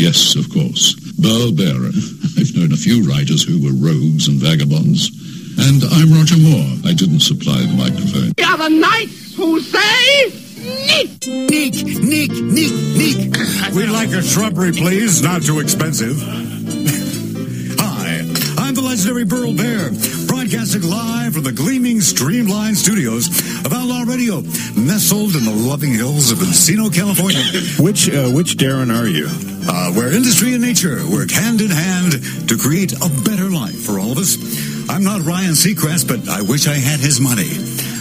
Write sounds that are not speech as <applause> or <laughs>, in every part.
Yes, of course. Burl Barer. I've known a few writers who were rogues and vagabonds. And I'm Roger Moore. I didn't supply the microphone. We The other night who say Nick. Nick, Nick, Nick, Nick. We'd like a shrubbery, please. Not too expensive. Hi, I'm the legendary Burl Barer, broadcasting live from the gleaming Streamline Studios of Outlaw Radio, nestled in the loving hills of Encino, California. Which uh, which Darren are you? Uh, where industry and nature work hand in hand to create a better life for all of us. I'm not Ryan Seacrest, but I wish I had his money.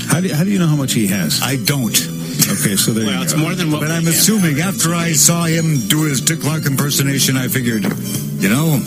How do you, how do you know how much he has? I don't. Okay, so there Well, you it's more than what But we I'm have. assuming after I saw him do his Dick Clark impersonation, I figured, you know,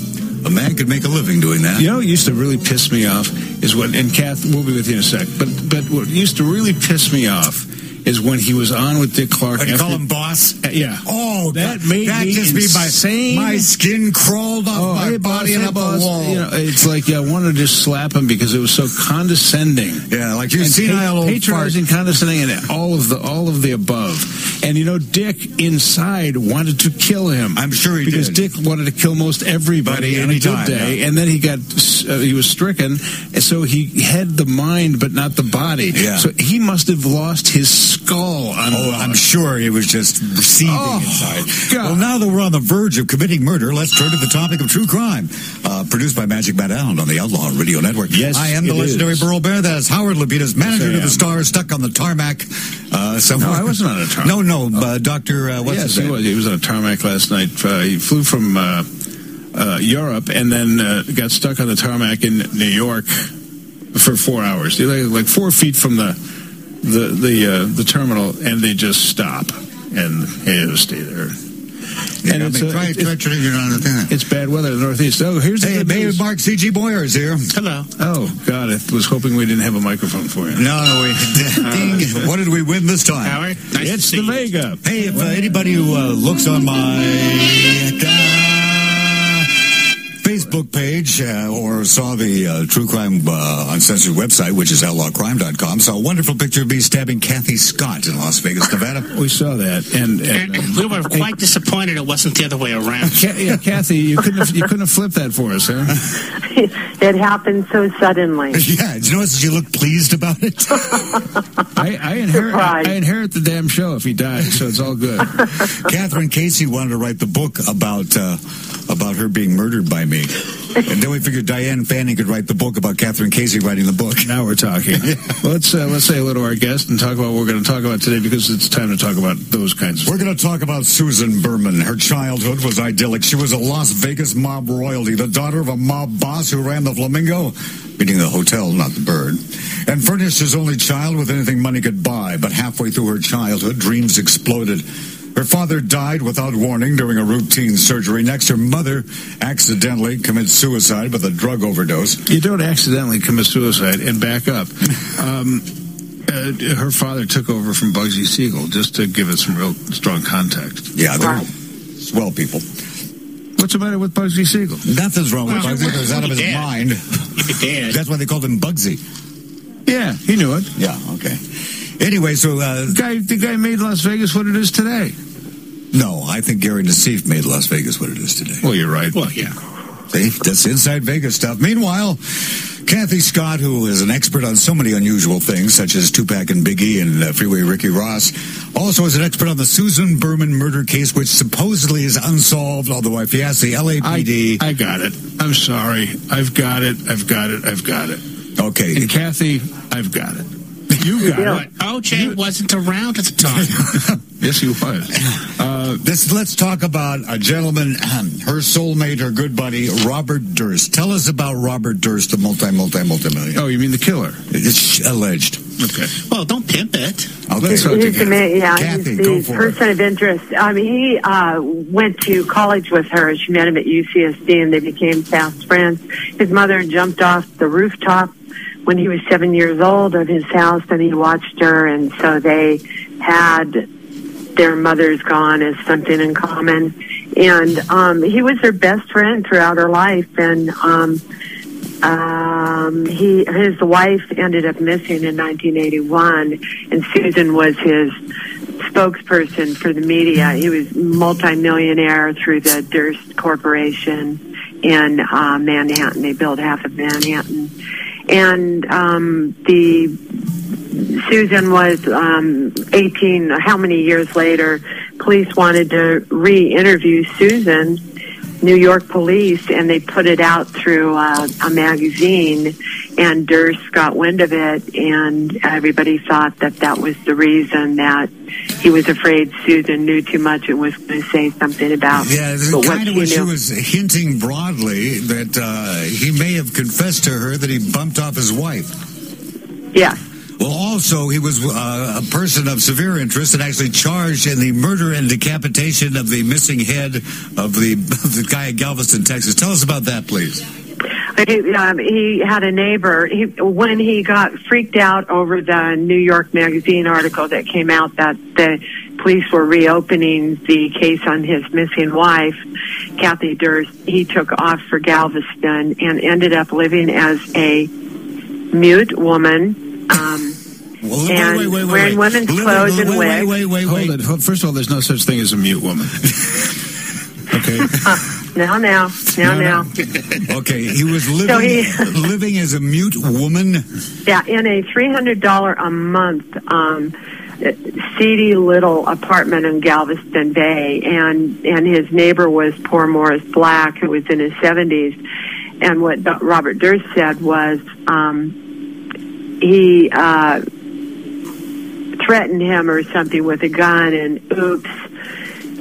a man could make a living doing that. You know what used to really piss me off is when, and Kath, we'll be with you in a sec, but but what used to really piss me off is when he was on with Dick Clark. What do you after- call him boss? Uh, yeah. Oh, That that, made that me just insane. my, my skin crawled off Oh, my hey, body and up boss. a wall. You know, it's like I wanted to just slap him because it was so condescending. yeah, like you and senile pa- old fart. patronizing, condescending, and all of the all of the above. And you know, Dick inside wanted to kill him. I'm sure he because did. Because Dick wanted to kill most everybody on a good day, yeah. and then he got uh, he was stricken, and so he had the mind but not the body. Yeah. So he must have lost his skull on. Oh, I'm sure he was just seething Oh, inside. God. Well, now that we're on the verge of committing murder, let's turn to the topic of true crime. Uh, produced by Magic Matt Allen on the Outlaw Radio Network. Yes, I am the legendary is. Burl Barer. That is Howard Lapidus, manager I to the stars, stuck on the tarmac. Uh, somewhere. No, I wasn't on a <laughs> tarmac. No, no, uh, Doctor. Uh, what's yes, his he name? was. He was on a tarmac last night. Uh, he flew from uh, uh, Europe and then uh, got stuck on the tarmac in New York for four hours. Like, like four feet from the the the uh, the terminal, and they just stop and stay there. You And got it's, uh, try, it's- try turning it on the thing. It's bad weather in the Northeast. Oh, here's the Hey, good Baby news. Mark C.G. Boyer is here. Hello. Oh God, I was hoping we didn't have a microphone for you. No, no, we, <laughs> ding. What did we win this time? Howard. Nice to It's see the you. Vega. Hey, if uh, anybody who uh, looks on my uh, Facebook page uh, or saw the uh, True Crime uh, Uncensored website, which is outlawcrime.com, saw a wonderful picture of me stabbing Cathy Scott in Las Vegas, Nevada. <laughs> We saw that, and, and, And we were quite disappointed it wasn't the other way around. Ca- yeah, Kathy, you couldn't have, you couldn't have flipped that for us, huh? <laughs> it happened so suddenly. <laughs> yeah, did you notice you look pleased about it? I, I inherit Surprise. I inherit the damn show if he dies, so it's all good. Kathryn Casey wanted to write the book about uh, about her being murdered by me. And then we figured Diane Fanning could write the book about Kathryn Casey writing the book. Now we're talking. <laughs> Well, let's uh, let's say hello to our guest and talk about what we're going to talk about today because it's time to talk about those kinds of. Things. We're going to talk about Susan Berman. Her childhood was idyllic. She was a Las Vegas mob royalty, the daughter of a mob boss who ran the Flamingo, meaning the hotel, not the bird, and furnished his only child with anything money could buy. But halfway through her childhood, dreams exploded. Her father died without warning during a routine surgery. Next, her mother accidentally commits suicide with a drug overdose. You don't accidentally commit suicide and back up. <laughs> Um, uh, her father took over from Bugsy Siegel just to give it some real strong context. Yeah, they're Right. swell people. What's the matter with Bugsy Siegel? Nothing's wrong with Well, Bugsy. He was out of his he did. mind. If he. That's why they called him Bugsy. Yeah, he knew it. Yeah, okay. Anyway, so uh, The guy, the guy made Las Vegas what it is today. no, I think Gary Nassif made Las Vegas what it is today. Well, you're right. Well, yeah. See, that's inside Vegas stuff. Meanwhile, Cathy Scott, who is an expert on so many unusual things, such as Tupac and Biggie and uh, Freeway Ricky Ross, also is an expert on the Susan Berman murder case, which supposedly is unsolved. Although, if you ask the I, LAPD, I got it. I'm sorry. I've got it. I've got it. I've got it. okay, And Kathy, I've got it. You got Yeah. it. But OJ wasn't around at the time. <laughs> Yes, he was. Uh, this let's talk about a gentleman, her soulmate, her good buddy, Robert Durst. Tell us about Robert Durst, the multi, multi, multi-million. oh, you mean the killer? It's alleged. Okay. well, don't pimp it. Okay. Let's talk to He's the man, yeah, Kathy, he's go the for person of interest. I mean, he uh, went to college with her. She met him at UCSD, and they became fast friends. His mother jumped off the rooftop when he was seven years old of his house, and he watched her, and so they had their mothers gone as something in common. And um, he was her best friend throughout her life, and um, um, he his wife ended up missing in 1981, and Susan was his spokesperson for the media. He was multimillionaire through the Durst Corporation in uh, Manhattan. They built half of Manhattan, and um, the Susan was um, 18. How many years later, police wanted to re-interview Susan. New York police, and they put it out through uh, a magazine, and Durst got wind of it, and everybody thought that that was the reason that he was afraid Susan knew too much and was going to say something about Yeah, but what kind of what she was hinting broadly that uh, he may have confessed to her that he bumped off his wife. Yeah. Well, also, he was uh, a person of severe interest and actually charged in the murder and decapitation of the missing head of the, <laughs> of the guy in Galveston, Texas. Tell us about that, please. He, um, he had a neighbor. He, when he got freaked out over the New York Magazine article that came out that the police were reopening the case on his missing wife, Kathy Durst, he took off for Galveston and ended up living as a mute woman. Um, Well, And wearing women's clothes and wait, wigs. Wait, wait, wait, Hold wait. it. Hold- First of all, there's no such thing as a mute woman. okay. now, now, now, now. <laughs> Okay, he <laughs> was living So he- living as a mute woman. Yeah, in a three hundred dollar a month um, seedy little apartment in Galveston Bay, and and his neighbor was poor Morris Black, who was in his seventies. And what Robert Durst said was um, he uh, threatened him or something with a gun, and oops.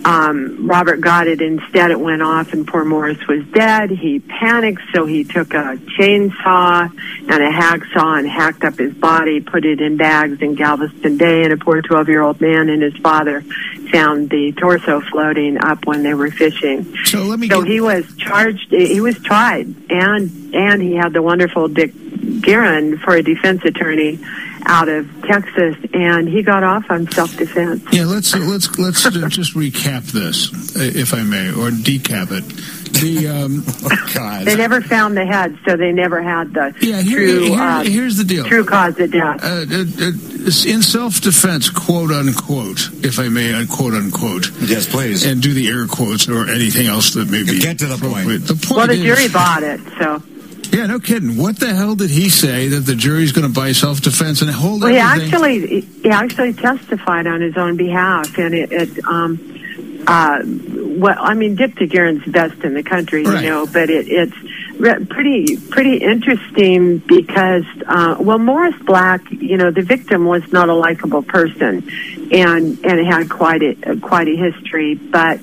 Um, Robert got it. Instead, it went off, and poor Morris was dead. He panicked, so he took a chainsaw and a hacksaw and hacked up his body, put it in bags in Galveston Bay, and a poor 12 year old man and his father found the torso floating up when they were fishing. So let me So get, he was charged. He was tried, and and he had the wonderful Dick Guerin for a defense attorney out of Texas, and he got off on self defense. yeah. Let's let's let's uh, just recap this, uh, if I may, or decap it. The um, <laughs> Oh, God. They never found the head, so they never had the yeah. Here, true here- uh, here's the deal. true cause of death. Uh, uh, uh, in self-defense, quote unquote, if I may, unquote unquote, Yes, please. and do the air quotes or anything else that may be. Get to the point. appropriate. The point Well, the is, jury bought it, so Yeah, no kidding. What the hell did he say that the jury's going to buy self-defense and hold well, he actually he actually testified on his own behalf, and it, it um uh well, I mean, Dick DeGuerin's best in the country, Right. you know, but it, it's re- pretty pretty interesting because uh well, Morris Black, you know, the victim was not a likable person, and and had quite a quite a history, but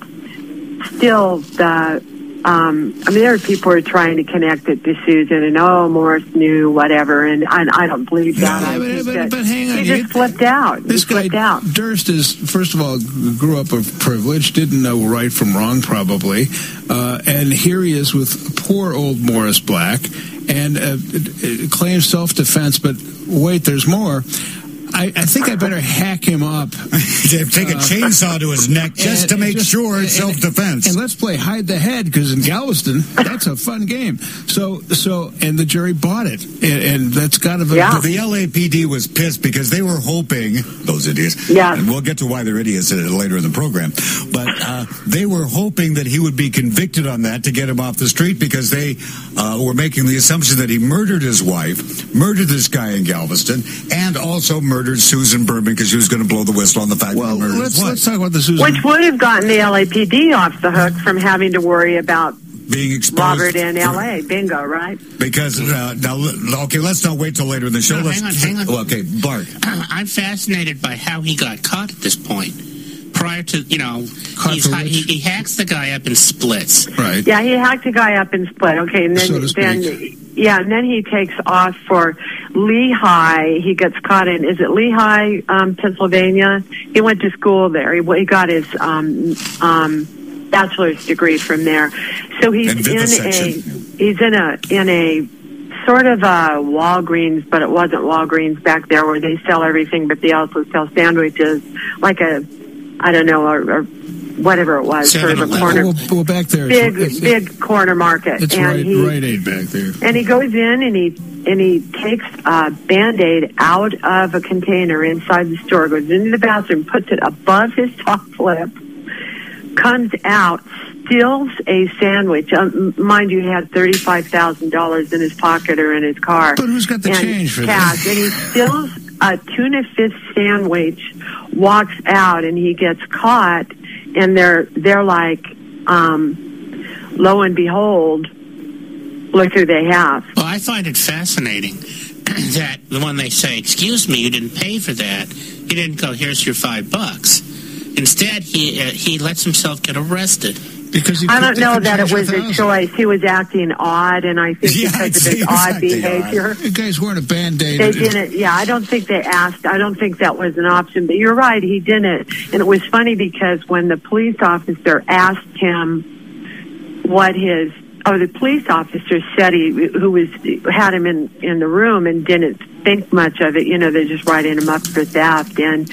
still the um I mean there are people who are trying to connect it to Susan and oh Morris knew whatever and I, I don't believe that. No, but- but- that but hang on, he just flipped out. This he guy out. Durst is first of all grew up of privilege, didn't know right from wrong probably, uh, and here he is with poor old Morris Black, and uh, uh, claims self-defense. But wait, there's more. I, I think I better hack him up <laughs> Take a chainsaw to his neck just And- to make just- sure it's self-defense. And let's play hide the head because in Galveston, that's a fun game. So, so, and the jury bought it, and, and that's kind of a Yeah. The LAPD was pissed because they were hoping those idiots. Yeah. and we'll get to why they're idiots uh, later in the program. But uh, they were hoping that he would be convicted on that to get him off the street because they uh, were making the assumption that he murdered his wife, murdered this guy in Galveston, and also murdered Susan Berman because she was going to blow the whistle on the fact well. that he murdered Let's let's talk about the Susan. Which would have gotten the LAPD off the hook from having to worry about being exposed Robert in LA. Bingo, right? Because uh, now, okay, let's not wait till later in the show. No, let's, hang on, hang on. Okay, Bart. <clears throat> I'm fascinated by how he got caught at this point. Prior to, you know, he's, for hi- which? he, he hacks the guy up in splits. right. Yeah, he hacked the guy up and split. Okay, and then So to then yeah, and then he takes off for Lehigh. He gets caught in is it Lehigh, um, Pennsylvania? He went to school there. He, he got his um, um, bachelor's degree from there. So he's in a he's in a in a sort of a Walgreens, but it wasn't Walgreens back there where they sell everything, but they also sell sandwiches, like a I don't know, or, or whatever it was, sort of a 7-Eleven. corner Well, back there, big it's, big corner market it's and right, he Rite Aid back there. and he goes in and he and he takes a band-aid out of a container inside the store, goes into the bathroom, puts it above his top lip, comes out, steals a sandwich. Um, mind you, he had thirty-five thousand dollars in his pocket or in his car. But who's got the change for cash, that? And he steals a tuna fish sandwich, walks out, and he gets caught. And they're they're like, um, lo and behold, look who they have. Well, I find it fascinating <clears throat> that the one they say, "Excuse me, you didn't pay for that," he didn't go, "Here's your five bucks." Instead, he uh, he lets himself get arrested. Because I don't know that it was a choice. He was acting odd, and I think <laughs> Yeah, because of he his was odd acting odd. behavior. The guy's wearing a band-aid. They didn't. Yeah, I don't think they asked. I don't think that was an option. But you're right, he didn't. And it was funny because when the police officer asked him what his oh, the police officer said he who was had him in in the room and didn't think much of it. You know, they're just writing him up for theft and.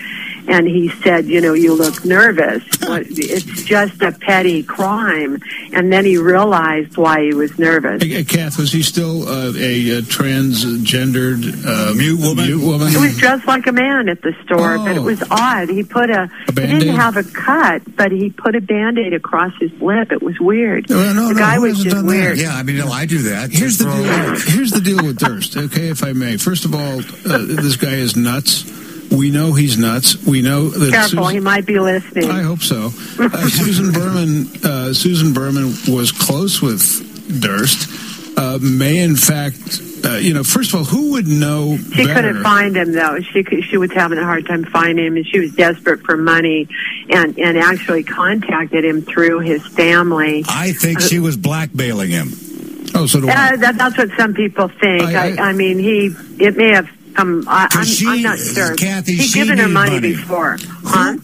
And he said, you know, you look nervous. It's just a petty crime. And then he realized why he was nervous. Hey, Kath, was he still uh, a, uh transgendered uh, Mute woman? Mute woman? He was dressed like a man at the store, but it Oh. was odd. He put a, A he didn't have a cut, but he put a band-aid across his lip. It was weird. Well, no, the no, guy was just done that? weird. Yeah, I mean, no, I do that. Here's the deal. Here's the deal <laughs> with Durst. Okay, if I may. First of all, uh, this guy is nuts. We know he's nuts. We know that. Careful, Susan- he might be listening. I hope so. <laughs> Uh, Susan Berman. Uh, Susan Berman was close with Durst. Uh, may in fact, uh, you know, first of all, who would know she better? couldn't find him though. She could, she was having a hard time finding him, and she was desperate for money, and and actually contacted him through his family. I think she was blackmailing him. oh, so do I. Uh, that, that's what some people think. I- I, I- I, mean, he it may have. Um, I, I'm, 'Cause she- I'm not sure. Kathy, He's she given her money, money. before, huh?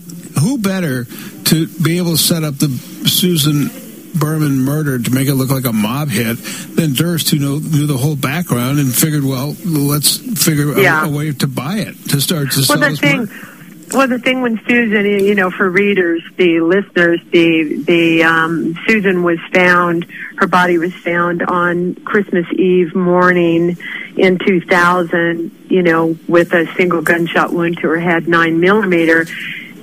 who better to be able to set up the Susan Berman murder to make it look like a mob hit than Durst, who know, knew the whole background and figured, well, let's figure Yeah. a, a way to buy it to start to sell Well, the this thing, murder. Well, the thing when Susan, you know, for readers, the listeners, the the um, Susan was found. Her body was found on Christmas Eve morning in 2000. You know, with a single gunshot wound to her head, nine millimeter.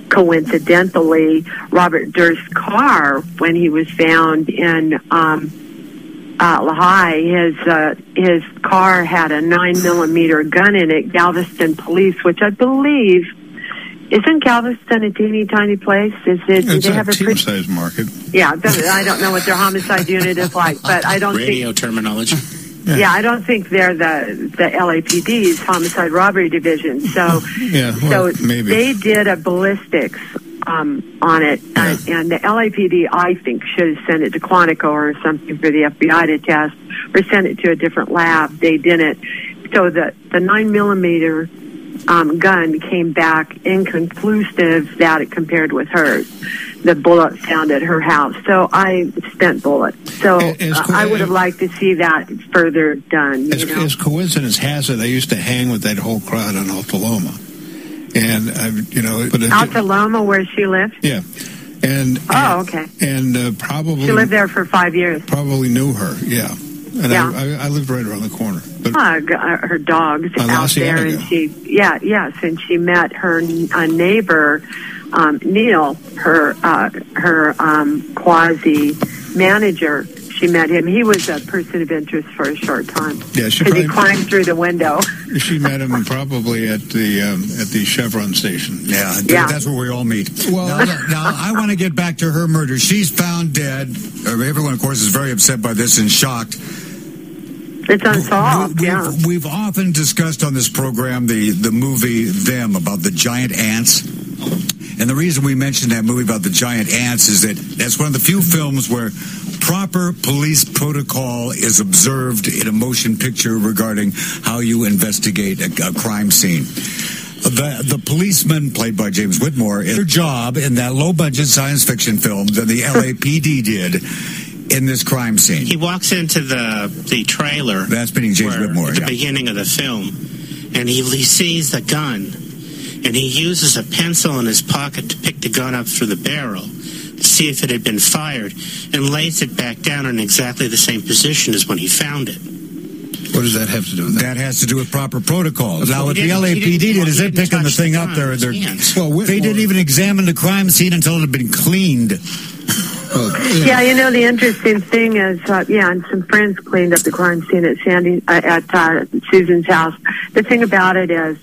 Coincidentally, Robert Durst's car, when he was found in um, uh, Lehigh, his uh, his car had a nine millimeter gun in it. Galveston Police, which I believe isn't Galveston a teeny tiny place? Is it? Do they a have a team pretty? size market. Yeah, I don't know what their homicide unit is like, but I don't think Radio think. terminology. Yeah, I don't think they're the the LAPD's homicide robbery division. So, <laughs> Yeah, well, so maybe. they did a ballistics um, on it, and, and the LAPD, I think, should have sent it to Quantico or something for the FBI to test, or sent it to a different lab. They didn't. So the the nine millimeter um, gun came back inconclusive that it compared with hers. The bullet found at her house. So I spent bullet. So uh, I would have liked to see that further done. As, You know? as coincidence has it, I used to hang with that whole crowd on Alta Loma, and I, you know, but it, Alta Loma, where she lived. yeah, and Oh, okay. and uh, probably She lived there for five years. probably knew her, yeah, and Yeah. I, I, I lived right around the corner, but Uh, her dogs On La out there, Cienega. and she, yeah, yes, and she met her uh, neighbor, um, Neil, her uh, her um, quasi manager. She met him. He was a person of interest for a short time. Yeah, she because he climbed through the window. <laughs> she met him probably at the um, at the Chevron station. Yeah, Yeah. that's where we all meet. Well- now, now, I want to get back to her murder. She's found dead. Everyone, of course, is very upset by this and shocked. It's unsolved. We- yeah. We've, often discussed on this program the, the movie Them about the giant ants. And the reason we mentioned that movie about the giant ants is that that's one of the few films where proper police protocol is observed in a motion picture regarding how you investigate a, a crime scene. The, the policeman, played by James Whitmore, is their job in that low budget science fiction film that the LAPD did in this crime scene. He walks into the the trailer. That's meaning James where- Whitmore, At the yeah. beginning of the film, and he, he sees the gun, and he uses a pencil in his pocket to pick the gun up through the barrel to see if it had been fired, and lays it back down in exactly the same position as when he found it. What does that have to do with that? That has to do with proper protocols. Now, what the LAPD didn't- is he they're didn't picking the thing the up there. crime They're. Well, Whitmore- they didn't even examine the crime scene until it had been cleaned. Oh, Yeah, you know the interesting thing is, uh, yeah, and some friends cleaned up the crime scene at Sandy uh, at uh, Susan's house. The thing about it is,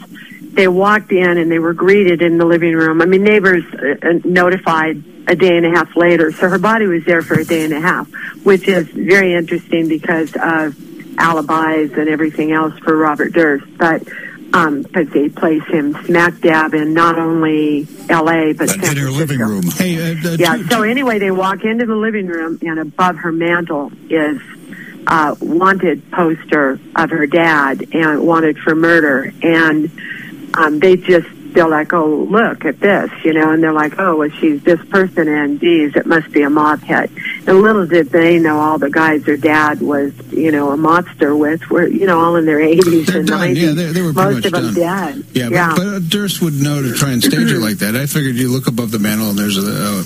they walked in and they were greeted in the living room. I mean, neighbors uh, uh, notified a day and a half later, so her body was there for a day and a half, which is very interesting because of alibis and everything else for Robert Durst, but. Because they place him smack dab in not only L.A. but But San in her living room. Hey, uh, uh, Yeah. two- So anyway, they walk into the living room, and above her mantle is a wanted poster of her dad and wanted for murder. And um, they just they're like, oh, look at this, you know, and they're like, oh, well, she's this person, and geez, it must be a mob head. And little did they know, all the guys their dad was, you know, a monster with were, you know, all in their 80s They're and done. 90s. Yeah, they, they were pretty Most much of them done. dead. Yeah, yeah. But, but Durst would know to try and stage it like that. I figured you look above the mantle and there's a. Uh,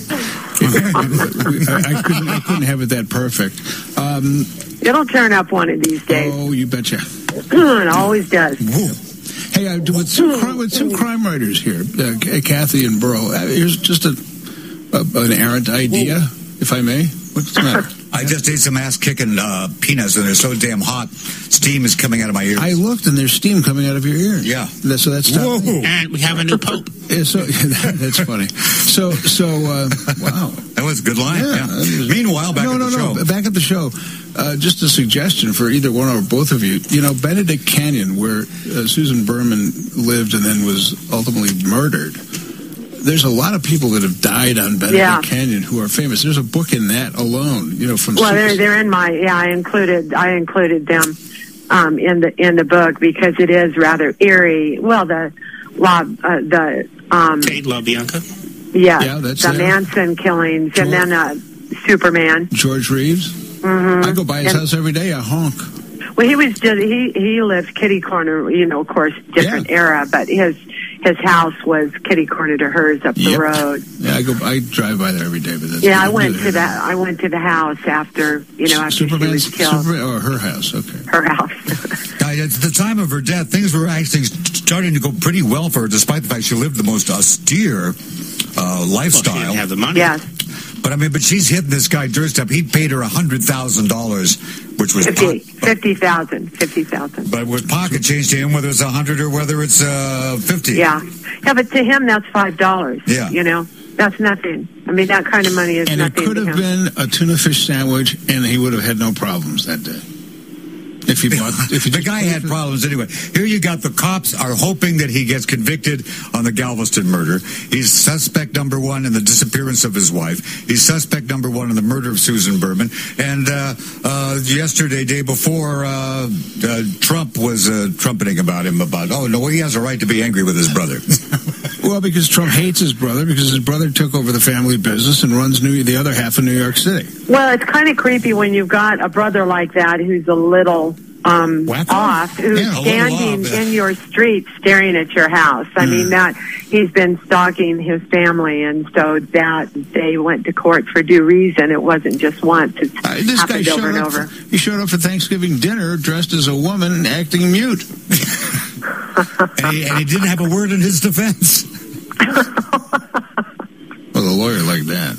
I, I couldn't. I couldn't have it that perfect. Um, It'll turn up one of these days. oh, you betcha. <clears throat> it always does. Hey, uh, with two cri- with two crime writers here, uh, Kathy and Burl. Uh, here's just a, a an errant idea, if I may. What's the matter? I just ate some ass kicking uh, peanuts, and they're so damn hot. Steam is coming out of my ears. I looked and there's steam coming out of your ears. Yeah. That- so that's Whoa. And we have a new pope. Yeah, so <laughs> that's funny. So so uh, <laughs> wow. That was a good line. Yeah, Yeah. Meanwhile, back no, at no, the no. show. Back at the show. Uh, just a suggestion for either one or both of you. You know, Benedict Canyon, where uh, Susan Berman lived and then was ultimately murdered. There's a lot of people that have died on Benedict Yeah. Canyon who are famous. There's a book in that alone. You know, from Well, they're they're in my yeah. I included I included them um, in the in the book because it is rather eerie. Well, the law uh, the um, Tate LaBianca. Yeah, Yeah, that's the there. Manson killings, George- and then uh, Superman. George Reeves. Mhm. I go by his And- house every day. I honk. Well, he was just he he lived kitty corner. You know, of course, different era, but his his house was kitty corner to hers up the Yep. road. Yeah, I go. I drive by there every day. But that's Yeah, I went to nor that. I went to the house after you know after she Superman's was killed. Superman, or her house. Okay. Her house. <laughs> At the time of her death, things were actually starting to go pretty well for her, despite the fact she lived the most austere uh, Well, she lifestyle. didn't have the money. yes. But I mean, but she's hitting this guy Durst up. He paid her a hundred thousand dollars, which was Fifty, po- fifty thousand, fifty thousand. but with pocket change to him, whether it's a hundred or whether it's uh, fifty. Yeah, yeah, but to him that's five dollars. Yeah. you know, that's nothing. I mean, that kind of money is And it could to have him. been a tuna fish sandwich, and he would have had no problems that day. If he bought, <laughs> if he the guy had <laughs> problems anyway. Here you got the cops are hoping that he gets convicted on the Galveston murder. He's suspect number one in the disappearance of his wife. He's suspect number one in the murder of Susan Berman. And uh, uh, yesterday, day before, uh, uh, Trump was uh, trumpeting about him about, oh no, he has a right to be angry with his brother. <laughs> Well, because Trump hates his brother because his brother took over the family business and runs New, the other half of New York City. Well, it's kind of creepy when you've got a brother like that who's a little um, off, who's Yeah, standing off, in your street staring at your house. I mean, that he's been stalking his family, and so that they went to court for due reason. It wasn't just once; it's Uh, this happened showed over and over. For, he showed up for Thanksgiving dinner dressed as a woman and acting mute. <laughs> and, he, and he didn't have a word in his defense. <laughs> Well, a lawyer like that.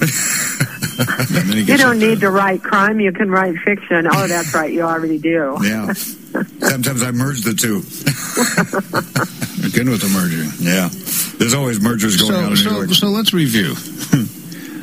And <laughs> then he You don't up need there. to write crime; you can write fiction. Oh, that's right, you already do. Yeah. Sometimes I merge the two. <laughs> Again with the merging. Yeah. There's always mergers going on So, in New so, York. so let's review. <laughs>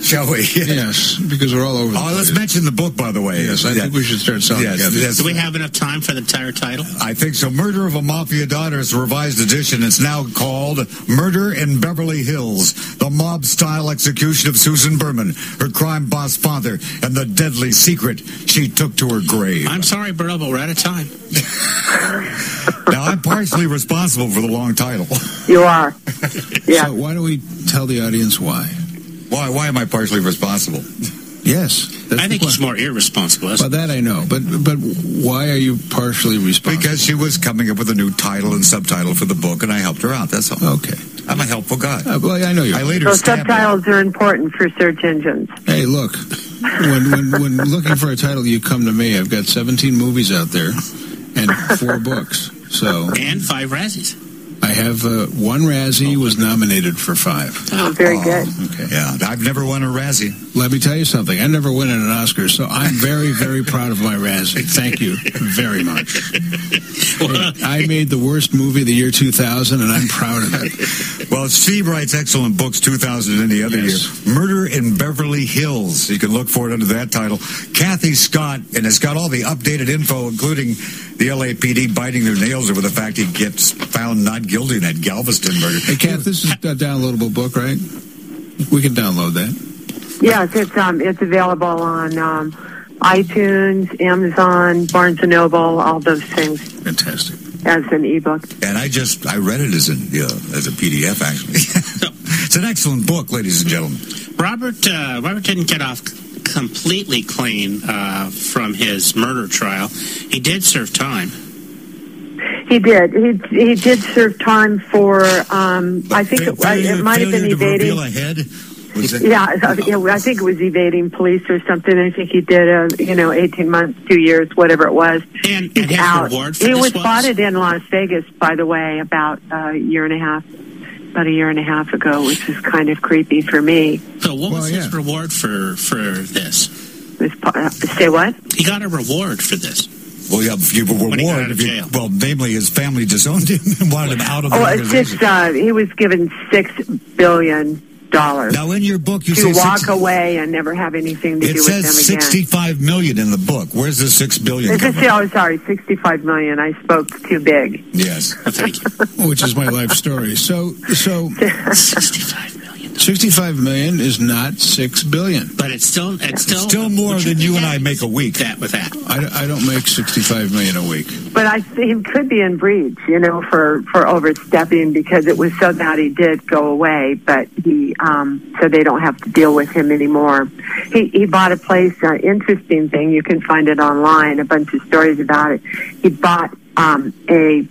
Shall we? <laughs> Yes, because we're all over. the Oh, let's mention the book, by the way. Yes, I think we should start selling Yes, together. yes. Do we have enough time for the entire title? I think so. Murder of a Mafia Daughter is a revised edition. It's now called Murder in Beverly Hills The Mob Style Execution of Susan Berman, her crime boss father, and the deadly secret she took to her grave. I'm sorry, Burl, but we're out of time. <laughs> now, I'm partially responsible for the long title. You are. <laughs> Yeah. So why don't we tell the audience why? Why, why am I partially responsible? Yes, I think it's question. more irresponsible. Well, that I know, but but why are you partially responsible? Because she was coming up with a new title and subtitle for the book, and I helped her out. That's all. okay, I'm a helpful guy. uh, well, I know you. I later So stabbed her. subtitles are important for search engines. Hey, look, when, when when looking for a title, you come to me. I've got 17 movies out there, and four books. So and five Razzies. I have uh, one Razzie was nominated for five. Oh, very good. Okay. Yeah, I've never won a Razzie. Let me tell you something. I never won an Oscar, so I'm very, very proud of my Razzie. <laughs> Thank you very much. I made the worst movie of the year 2000, and I'm proud of it. <laughs> Well, Steve writes excellent books 2000 and the other Yes. year. Murder in Beverly Hills. You can look for it under that title. Cathy Scott, and it's got all the updated info, including the LAPD biting their nails over the fact he gets found not guilty in that Galveston murder. Hey, Kath, this is a downloadable book, right? We can download that. Yes, it's um, it's available on um, iTunes, Amazon, Barnes and Noble, all those things Fantastic. as an ebook. And I just I read it as an yeah, as a PDF actually. <laughs> it's an excellent book, ladies and gentlemen. Robert uh, Robert didn't get off completely clean uh, from his murder trial. He did serve time. He did. He he did serve time for. Um, I think it, Failure- it might have been evading. reveal. Was it? Yeah, I I think it was evading police or something. I think he did a you know eighteen months, two years, whatever it was. And, and his out. reward for He this was was spotted in Las Vegas, by the way, about a year and a half, about a year and a half ago, which was kind of creepy for me. So what was Well, his reward for for this? It was, pa- uh, say what? He got a reward for this. Well, yeah, you were When he got warned. out of if you- well, namely, his family disowned him <laughs> and wanted him out of the Oh, it's organization. just uh, he was given six billion dollars now, in your book, you to say walk six, away and never have anything to do with them again. It says sixty-five million in the book. Where's the six billion? Is come it, oh, sorry, sixty-five million. I spoke too big. Yes. <laughs> Thank you. Which is my life story. So, so <laughs> Sixty-five million. 65 million is not 6 billion. But it's still it's still Still more than you and I make a week. That with that. I, I don't make 65 million a week. But I think he could be in breach, you know, for for overstepping because it was so that he did go away, but he um so they don't have to deal with him anymore. He he bought a place. Uh, interesting thing, you can find it online. A bunch of stories about it. He bought um a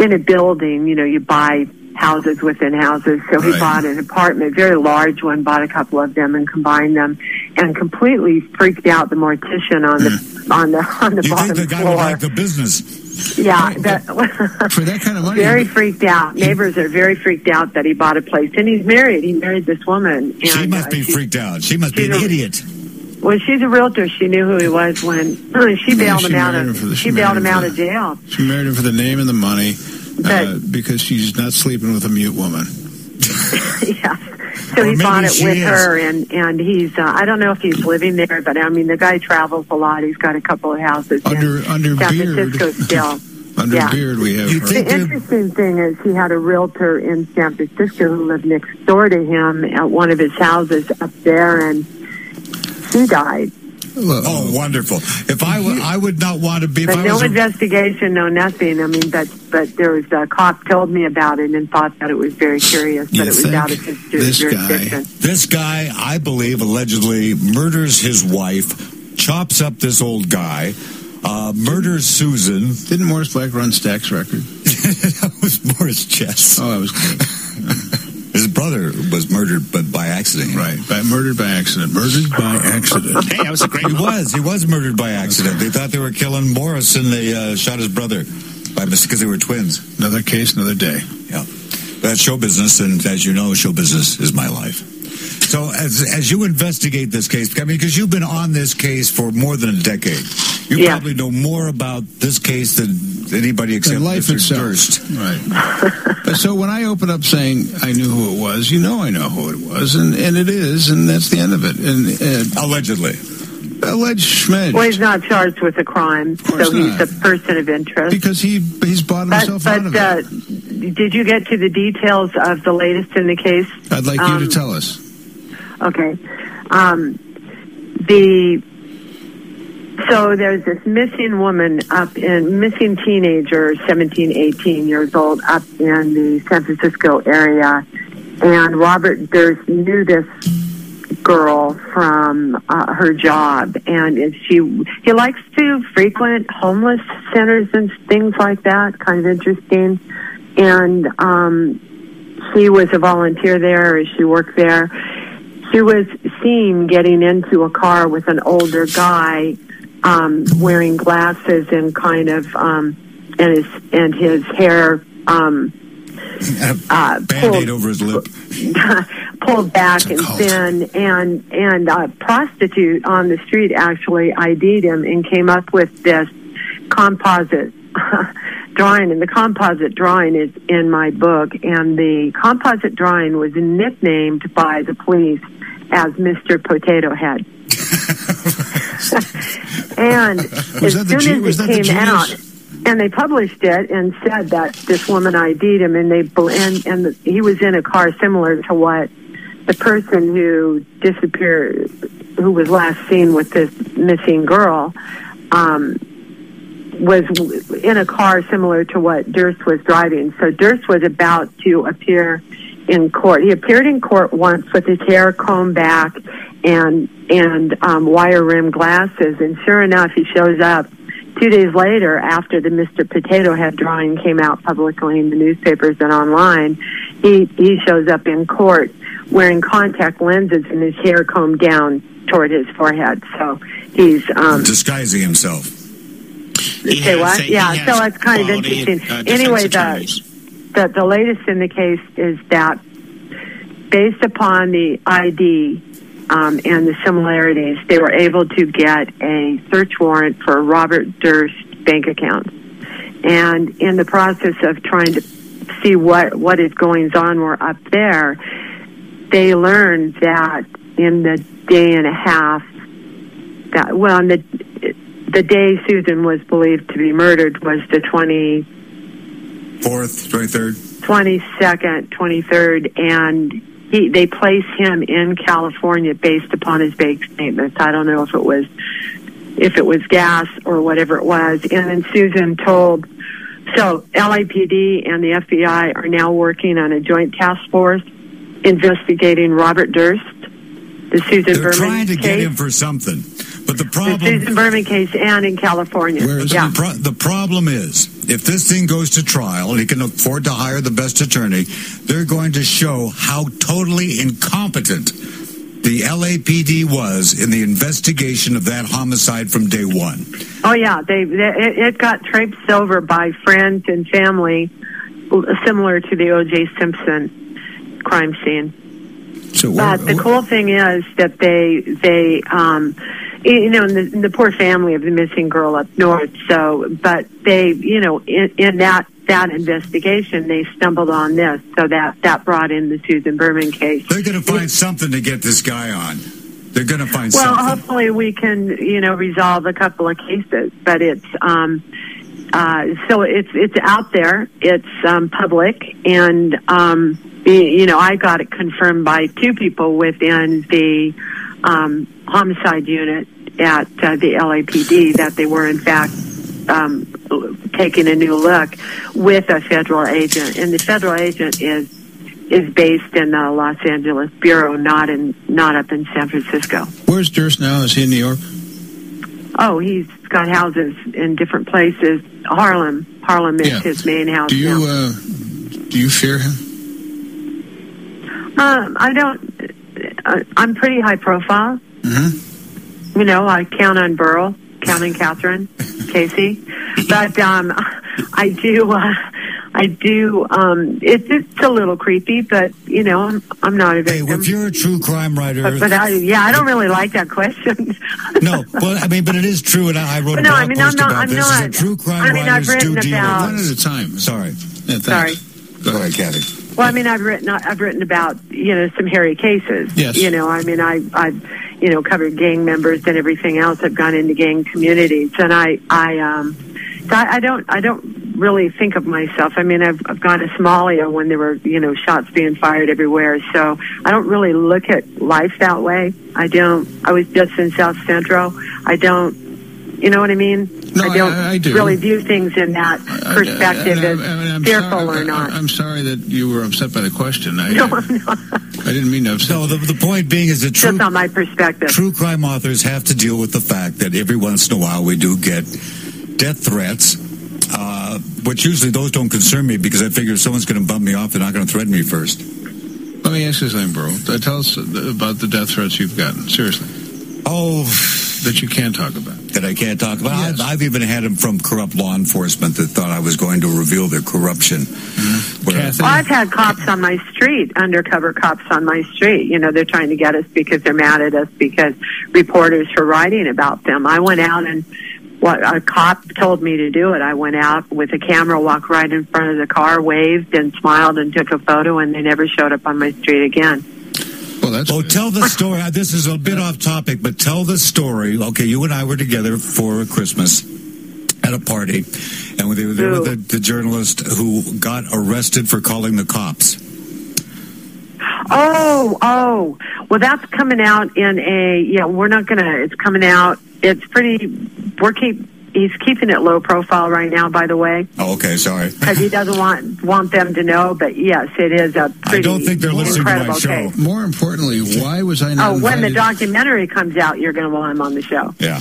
in a building. You know, you buy houses within houses. So he Right. bought an apartment, very large one, bought a couple of them and combined them, and completely freaked out the mortician on the on the on the You bottom think the guy floor. would like the business? Yeah, that, <laughs> For that kind of money, very freaked out. Neighbors are very freaked out that he bought a place, and he's married. He married this woman. And, She must uh, be she- freaked out. She must be an idiot. Well, she's a realtor. She knew who he was when <clears throat> she bailed she him out of she she bailed him out of jail. she married him for the name and the money uh, because she's not sleeping with a mute woman. <laughs> yeah. So Or he bought it with is. her, and and he's uh, I don't know if he's living there, but I mean the guy travels a lot. He's got a couple of houses Under in under San beard, Francisco <laughs> still. under Yeah. beard, we have You her. think- The interesting thing is he had a realtor in San Francisco who lived next door to him at one of his houses up there, and she died. Oh, wonderful! If I would, I would not want to be. But no a, investigation, no nothing. I mean, but but there was a cop told me about it and thought that it was very curious, but it was out of his this guy- this guy, I believe, allegedly murders his wife, chops up this old guy, uh, murders Susan. didn't Morris Black run Stack's record? <laughs> that was Morris Chess. Oh, that was. <laughs> His brother was murdered, but by accident. right. By, murdered by accident. Murdered by <laughs> accident. Hey, that was a great He movie. was. He was murdered by accident. They thought they were killing Morris, and they uh, shot his brother by mistake because they were twins. Another case, another day. Yeah, that's show business, and as you know, show business is my life. So, as as you investigate this case, I mean, because you've been on this case for more than a decade, you Yeah. probably know more about this case than anybody except And life Mr. itself. Durst. Right. <laughs> but so when I open up saying I knew who it was, you know I know who it was, and, and it is, and that's the end of it. And, and Allegedly, alleged schmedge. Well, he's not charged with a crime, course so he's a person of interest. because he he's bought But, himself out but of uh, it. did you get to the details of the latest in the case? I'd like you um, to tell us. Okay. Um, the so there's this missing woman up in missing teenager, 17, 18 years old, up in the San Francisco area, and Robert Durst knew this girl from uh, her job, and if she he likes to frequent homeless centers and things like that. Kind of interesting, and um, she was a volunteer there, she worked there. She was seen getting into a car with an older guy um, wearing glasses and kind of um, and his and his hair um, <laughs> uh, Band-aid over his lip. <laughs> pulled back and cult. thin, and and a prostitute on the street actually ID'd him and came up with this composite <laughs> drawing, and the composite drawing is in my book, and the composite drawing was nicknamed by the police as Mr. Potato Head. And <laughs> Was as that soon as was it that came out, and they published it and said that this woman ID'd him, and they and and the, he was in a car similar to what the person who disappeared, who was last seen with this missing girl, um, was in a car similar to what Durst was driving. So Durst was about to appear in court. He appeared in court once with his hair combed back and and um, wire rim glasses, and sure enough, he shows up two days later after the Mr. Potato Head drawing came out publicly in the newspapers and online. He he shows up in court wearing contact lenses and his hair combed down toward his forehead. So he's um, Disguising himself. He Say what? he Yeah, so it's kind of interesting. uh, defense Anyway, the- the, the latest in the case is that based upon the ID um, and the similarities, they were able to get a search warrant for Robert Durst's bank account. And in the process of trying to see what, what his goings on were up there, they learned that in the day and a half that well, in the the day Susan was believed to be murdered was the twenty Fourth, twenty-third. 22nd, 23rd, and he they place him in California based upon his bank statements. I don't know if it was if it was gas or whatever it was. And then Susan told so LAPD and the FBI are now working on a joint task force investigating Robert Durst, the Susan They're Berman trying to case, get him for something, but the the problem. Susan Berman case, and in California. Yeah. The, pro- the problem is, if this thing goes to trial and he can afford to hire the best attorney, they're going to show how totally incompetent the LAPD was in the investigation of that homicide from day one. Oh yeah, they, they it, it got traipsed over by friends and family, similar to the O.J. Simpson crime scene. So But the cool thing is that they they um, you know in the, the poor family of the missing girl up north. So, but they you know in, in that that investigation they stumbled on this, so that that brought in the Susan Berman case. They're going to find something to get this guy on. They're going to find something Well, something. hopefully we can, you know, resolve a couple of cases. But it's um, uh, so it's it's out there. It's um, public, and um, you know, I got it confirmed by two people within the um, homicide unit at uh, the LAPD that they were in fact um, taking a new look with a federal agent, and the federal agent is is based in the Los Angeles bureau, not in not up in San Francisco. where's Durst now? Is he in New York? Oh, he's got houses in different places. Harlem, Harlem is Yeah. his main house. Do you now. uh, do you fear him? Um, I don't. Uh, I'm pretty high profile. Mm-hmm. You know, I count on Burl, count on Kathryn, <laughs> Casey, but um, I do. Uh, I do. Um, it's it's a little creepy, but you know, I'm I'm not a Hey, victim. if you're a true crime writer, but, but I, yeah, I don't really like that question. no, well, I mean, but it is true, and I I wrote a No, blog I mean, I'm post not- about I'm this. not- is that true crime I mean, I've writers do written deal about- One at a time. Sorry. Yeah, Sorry. thanks. Go ahead, Kathy. Well, I mean, I've written I've written about you know some hairy cases. Yes. You know, I mean, I I've you know covered gang members and everything else. I've gone into gang communities, and I I um so I, I don't I don't really think of myself. I mean, I've I've gone to Somalia when there were you know shots being fired everywhere. So I don't really look at life that way. I don't. I was just in South Central. I don't. You know what I mean? No, I don't I- I do. really view things in that perspective I- I- as I mean, I'm fearful sorry, or not. I, am sorry that you were upset by the question. I, <laughs> no, I'm not. I didn't mean to upset. No, the, the point being is that true, Just on my perspective. true crime authors have to deal with the fact that every once in a while we do get death threats, uh, which usually those don't concern me because I figure if someone's going to bump me off, they're not going to threaten me first. Let me ask you something, bro. Uh, Tell us about the death threats you've gotten. Seriously. Oh, that you can't talk about. that I can't talk about. Yes. I've, I've even had them from corrupt law enforcement that thought I was going to reveal their corruption. Where- Kathy? Well, I've had cops on my street, undercover cops on my street. You know, they're trying to get us because they're mad at us because reporters are writing about them. I went out and what a cop told me to do it. I went out with a camera, walked right in front of the car, waved and smiled and took a photo, and they never showed up on my street again. Well, that's Oh, good. tell the <laughs> story. Uh, This is a bit off topic, but tell the story. Okay, you and I were together for Christmas at a party, and they were there with the, the journalist who got arrested for calling the cops. Oh, oh. Well, that's coming out in a, yeah, we're not going to, it's coming out. It's pretty, we're keep, he's keeping it low profile right now, by the way, Oh, okay, sorry. because he doesn't want, want them to know. But yes, it is a pretty I don't think they're listening to my show. case. More importantly, why was I not Oh, when the documentary comes out, you're going to want him on the show. Yeah,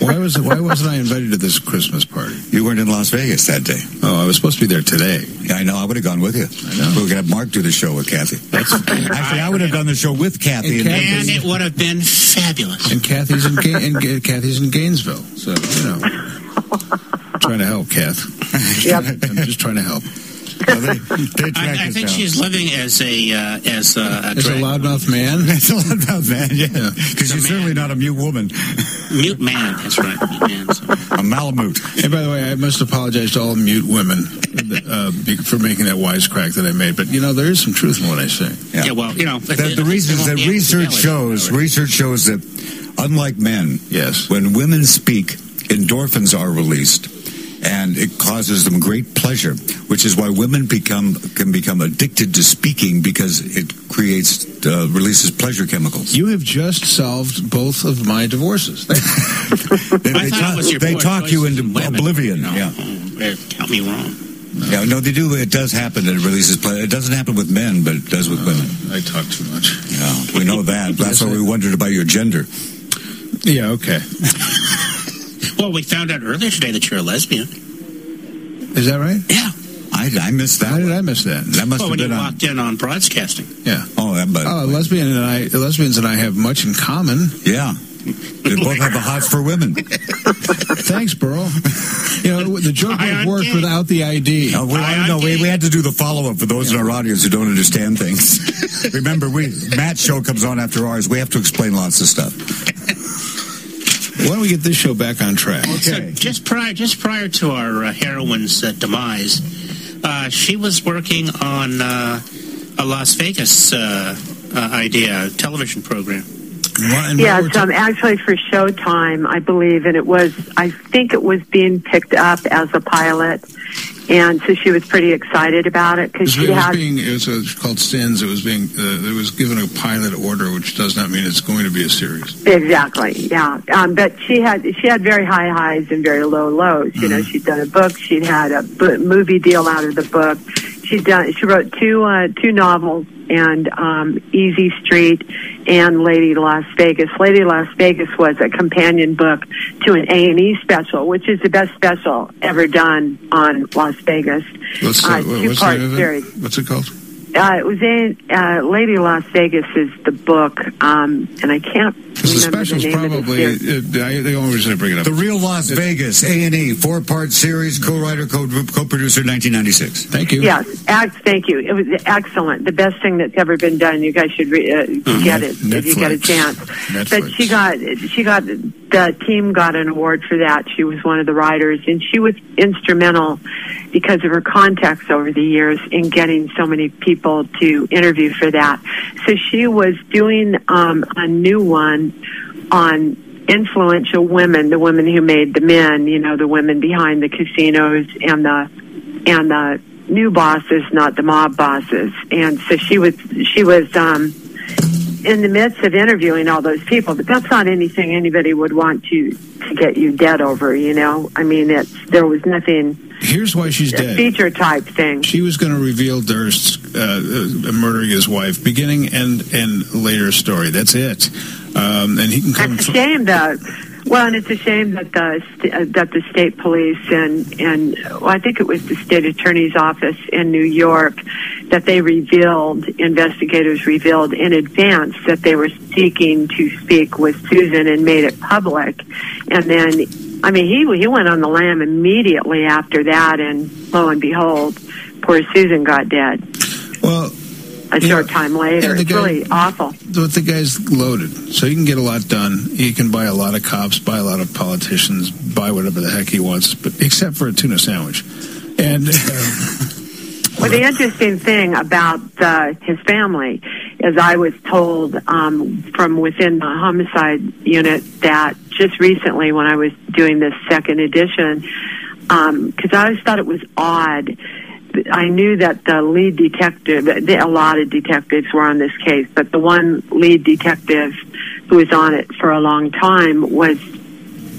why was why wasn't I invited to this Christmas party? you weren't in Las Vegas that day. Oh, I was supposed to be there today. Yeah, I know. I would have gone with you. I know. We were going to have Mark do the show with Kathy. Actually, I would have done the show with Kathy. And And, Kathy- And it would have been fabulous. And Kathy's in, Ga- and Ga- Kathy's in Gainesville, so you know, <laughs> trying to help, Kath. Yep. I'm just trying to help. Well, they, they <laughs> tracked I, I us think down. she's living as a uh, as a, a As a loudmouth man, <laughs> That's a lot about man, yeah. Yeah. Because she's a certainly not a mute woman. <laughs> mute man. That's right, mute man. So- A malamute. And by the way, I must apologize to all mute women uh, for making that wisecrack that I made. But you know, there is some truth in what I say. yeah. well, you know, The, the reason is that research shows research shows that unlike men, Yes. when women speak, endorphins are released, and it causes them great pleasure, which is why women become can become addicted to speaking because it creates uh, releases pleasure chemicals. You have just solved both of my divorces. <laughs> They, they thought talk, it was your they talk you into women, oblivion. you know. Yeah. Count me wrong. Yeah, no, they do. It does happen that it releases pleasure. It doesn't happen with men, but it does with women. I talk too much. Yeah, we know that. That's why we wondered about your gender. Yeah, okay. Well, we found out earlier today that you're a lesbian. Is that right? Yeah. I, I missed that. How did. I miss that? That must Well, have when you on. walked in on broadcasting. Yeah. Oh, that, but Oh, lesbian and I, lesbians and I have much in common. yeah, they both have the hots for women. <laughs> Thanks, Burl. You know, the joke Hi, would I'm work without the ID. Uh, we, I- no, we, we had to do the follow up for those in our audience who don't understand things. <laughs> Remember, we Matt's show comes on after ours. We have to explain lots of stuff. Why don't we get this show back on track? So just prior, just prior to our uh, heroine's uh, demise, uh, she was working on uh, a Las Vegas uh, uh, idea television program. What- and what we're Yes, um, actually for Showtime, I believe, and it was, I think it was being picked up as a pilot, and so she was pretty excited about it because It she it was had. being it was uh, called Sins. It was being uh, it was given a pilot order, which does not mean it's going to be a series. Exactly, yeah. Um, but she had she had very high highs and very low lows. You know, she'd done a book, she'd had a b- movie deal out of the book. She'd done she wrote two uh, two novels and um, Easy Street and Lady Las Vegas. Lady Las Vegas was a companion book to an A and E special, which is the best special ever done on Las Vegas. What's, Uh, uh, what's the two-part name of series. it? What's it called? Uh, it was in uh, Lady Las Vegas is the book, um, and I can't Because the remember special's the name of the probably series. uh, I, the only reason I bring it up. The Real Las Vegas A and E four part series, co-writer, co- co-producer, 1996. Thank you. Yes, ex- thank you. It was excellent. The best thing that's ever been done. You guys should re- uh, get it if you get a chance. Netflix. But she got she got the team got an award for that. She was one of the writers, and she was instrumental because of her contacts over the years in getting so many people to interview for that. So she was doing um, a new one on influential women, the women who made the men, you know, the women behind the casinos and the and the new bosses, not the mob bosses. And so she was she was um in the midst of interviewing all those people, but that's not anything anybody would want to to get you dead over, you know. I mean it's there was nothing Here's why she's dead. feature type thing. She was going to reveal Durst's uh, uh, murdering his wife, beginning and and later story. That's it. Um, and he can come. That's a shame that. Well, and it's a shame that the uh, that the state police and and well, I think it was the state attorney's office in New York that they revealed, investigators revealed in advance that they were seeking to speak with Susan and made it public. And then, I mean, he he went on the lam immediately after that, and lo and behold, poor Susan got dead Well, a short time later. It's guy- really awful. the, the guy's loaded, so he can get a lot done. He can buy a lot of cops, buy a lot of politicians, buy whatever the heck he wants, but except for a tuna sandwich. And <laughs> Well, the interesting thing about the, his family is I was told um, from within the homicide unit that just recently when I was doing this second edition, because I always thought it was odd. I knew that the lead detective, a lot of detectives were on this case, but the one lead detective who was on it for a long time was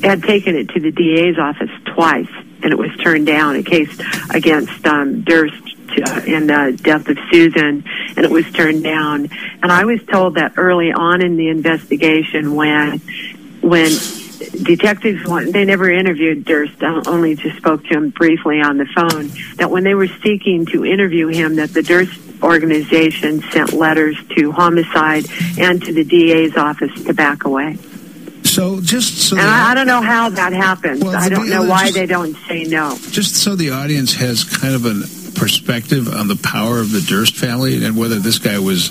had taken it to the DA's office twice, and it was turned down. A case against um, Durst uh, in the death of Susan, and it was turned down. And I was told that early on in the investigation, when when detectives want, they never interviewed Durst, uh, only just spoke to him briefly on the phone. That when they were seeking to interview him, that the Durst organization sent letters to homicide and to the DA's office to back away. so, just so And I, I don't know how that happens. Well, I don't know why just- they don't say no. just so the audience has kind of a perspective on the power of the Durst family and whether this guy was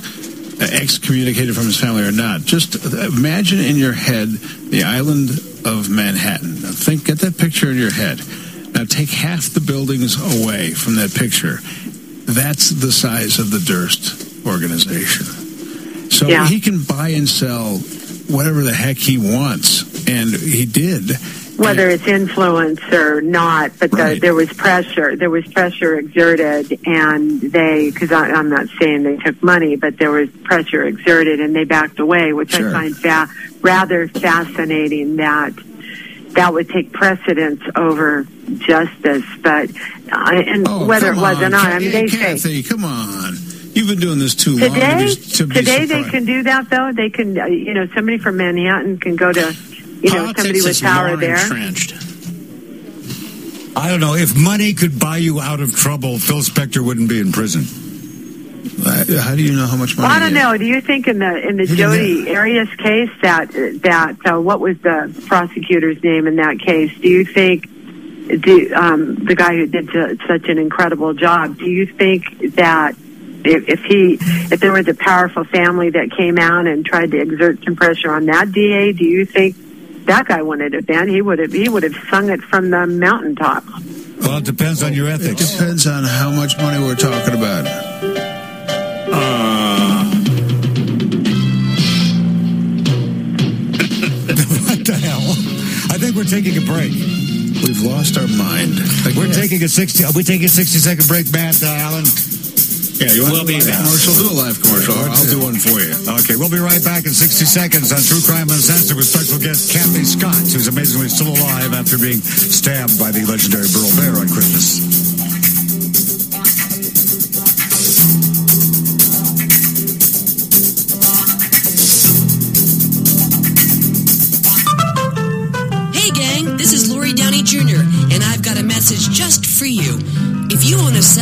excommunicated from his family or not. Just imagine in your head the island of Manhattan. Now think, get that picture in your head. Now take half the buildings away from that picture. That's the size of the Durst organization. So Yeah. he can buy and sell whatever the heck he wants, and he did. Whether it's influence or not, but the, Right. there was pressure. There was pressure exerted, and they, because I'm not saying they took money, but there was pressure exerted, and they backed away, which Sure. I find fa- rather fascinating. That that would take precedence over justice, but uh, and Oh, whether it was or not, I mean, they say come on. You've been doing this too long to Today, be, to be today they can do that though. They can, uh, you know, somebody from Manhattan can go to, you know, Politics somebody with power more there. entrenched. I don't know. If money could buy you out of trouble, Phil Spector wouldn't be in prison. Uh, How do you know how much money? Well, I don't know. Do you think in the in the He Jodi Arias case that that uh, what was the prosecutor's name in that case? Do you think do um, the guy who did such an incredible job? Do you think that if, if he if there was a powerful family that came out and tried to exert some pressure on that DA, do you think that guy wouldn't have been? He would have he would have sung it from the mountaintop. Well, it depends on your ethics. It depends on how much money we're talking about. Uh... <laughs> what the hell? I think we're taking a break. We've lost our mind. Like, We're taking a sixty. Are we taking a sixty second break, Matt uh, Allen? Yeah, you want We'll to do be a back. commercial? Do a live commercial. I'll, I'll do one for you. Okay, we'll be right back in 60 seconds on True Crime Uncensored with special guest Cathy Scott, who's amazingly still alive after being stabbed by the legendary Burl Barer on Christmas. Hey, gang, this is Lori Downey Jr., and I've got a message just for you.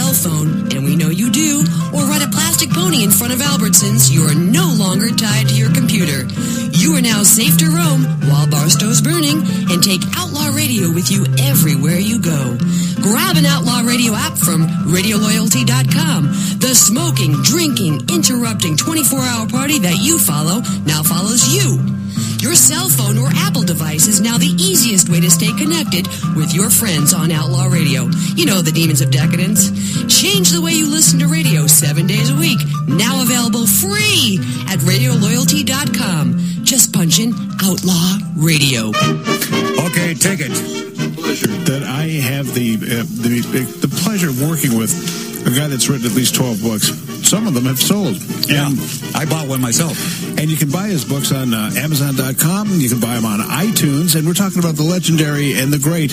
Cell phone, and we know you do, or ride a plastic pony in front of Albertsons, you are no longer tied to your computer. You are now safe to roam while Barstow's burning and take Outlaw Radio with you everywhere you go. Grab an Outlaw Radio app from RadioLoyalty.com. The smoking, drinking, interrupting 24 hour party that you follow now follows you. Your cell phone or Apple device is now the easiest way to stay connected with your friends on Outlaw Radio. You know the demons of decadence. Change the way you listen to radio seven days a week. Now available free at radioloyalty.com. Just punch in Outlaw Radio. Okay, take it. pleasure that I have the, uh, the the pleasure of working with a guy that's written at least twelve books. Some of them have sold. Yeah, And, I bought one myself. and you can buy his books on uh, Amazon.com. You can buy them on iTunes. And we're talking about the legendary and the great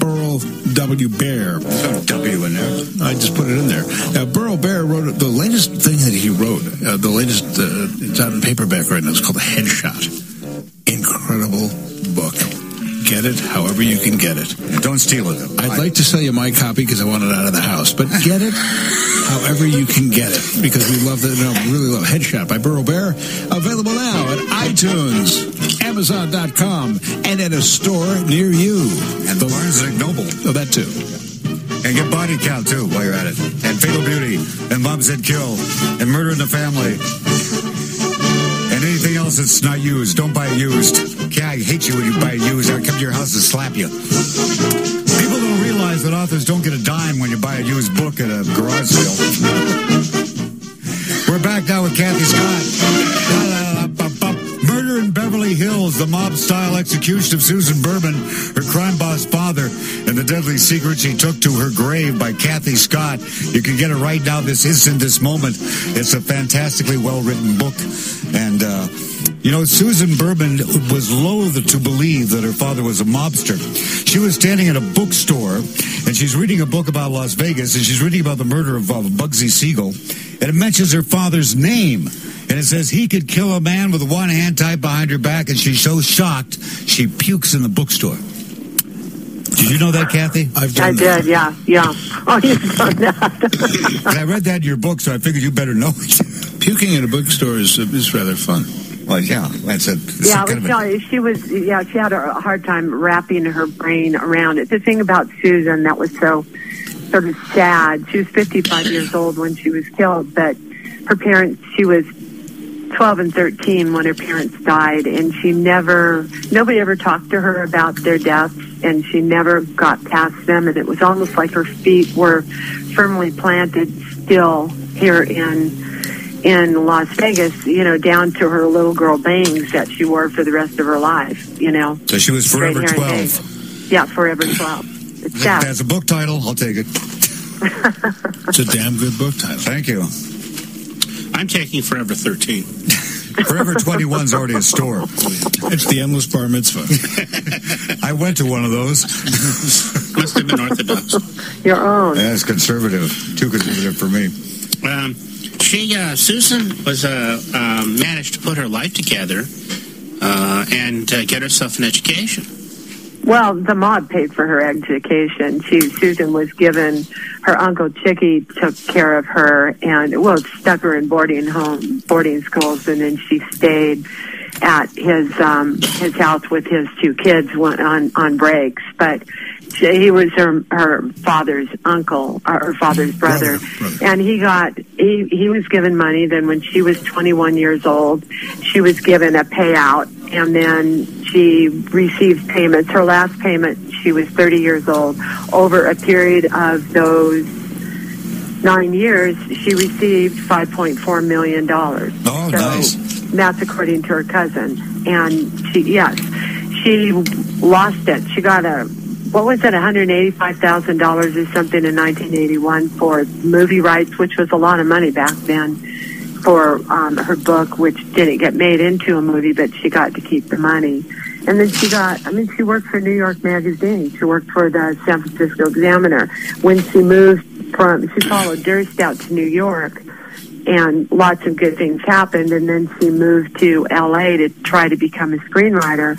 Burl W. Barer. No W in there. I just put it in there. Uh, Burl Barer wrote the latest thing that he wrote. Uh, the latest, uh, it's out in paperback right now. It's called Headshot. Incredible book. Get it however you can get it. Don't steal it. I'd like to sell you my copy because I want it out of the house, but get it however you can get it because we love the, no, really love Headshot by Burl Barer. Available now at iTunes, Amazon.com, and at a store near you. And the Barnes and Noble. Oh, that too. And get Body Count too while you're at it. And Fatal Beauty. And Mom Said Kill. And Murder in the Family. Anything else that's not used, don't buy it used. Yeah, I hate you when you buy it used. I'll come to your house and slap you. People don't realize that authors don't get a dime when you buy a used book at a garage sale. We're back now with Cathy Scott. Murder in Beverly Hills, the mob style execution of Susan Berman, her crime boss father, and the deadly secret she took to her grave by Cathy Scott. You can get it right now, this instant, this moment. It's a fantastically well written book. And, uh, you know, Susan Berman was loath to believe that her father was a mobster. She was standing in a bookstore and she's reading a book about Las Vegas and she's reading about the murder of uh, Bugsy Siegel. And it mentions her father's name. And it says he could kill a man with one hand tied behind her back. And she's so shocked, she pukes in the bookstore. Did you know that, Cathy? I've I done that. did, yeah, yeah. <laughs> Oh, you've done that. <laughs> I read that in your book, so I figured you better know it. Puking in a bookstore is, is rather fun. Well, yeah, that's a, it's yeah, I kind was of a- you, she was, yeah, she had a hard time wrapping her brain around it. The thing about Susan that was so sort of sad, she was 55 <laughs> years old when she was killed, but her parents, she was 12 and 13 when her parents died, and she never, nobody ever talked to her about their deaths, and she never got past them, and it was almost like her feet were firmly planted still here in in Las Vegas, you know, down to her little girl bangs that she wore for the rest of her life, you know. So she was forever 12. Yeah, forever 12. It's sad. That's a book title. I'll take it. <laughs> It's a damn good book title. Thank you. I'm taking Forever 13. <laughs> Forever 21's already a store. It's the endless bar mitzvah. <laughs> I went to one of those. Must have been Orthodox. Your own. That's conservative. Too conservative for me. Um, she, uh, Susan, was uh, um, managed to put her life together uh, and uh, get herself an education. Well, the mob paid for her education. She, Susan was given, her uncle Chicky took care of her and, well, stuck her in boarding home, boarding schools, and then she stayed at his, um, his house with his two kids on, on breaks. But she, he was her, her father's uncle, or her father's brother. Brother, brother. And he got, he, he was given money. Then when she was 21 years old, she was given a payout and then she received payments. Her last payment, she was 30 years old. Over a period of those nine years, she received 5.4 million dollars. Oh, nice. That's according to her cousin. And she, yes, she lost it. She got a, what was it, $185,000 or something in 1981 for movie rights, which was a lot of money back then for um, her book, which didn't get made into a movie, but she got to keep the money. And then she got, I mean, she worked for New York Magazine. She worked for the San Francisco Examiner. When she moved from, she followed Durst out to New York, and lots of good things happened. And then she moved to LA to try to become a screenwriter.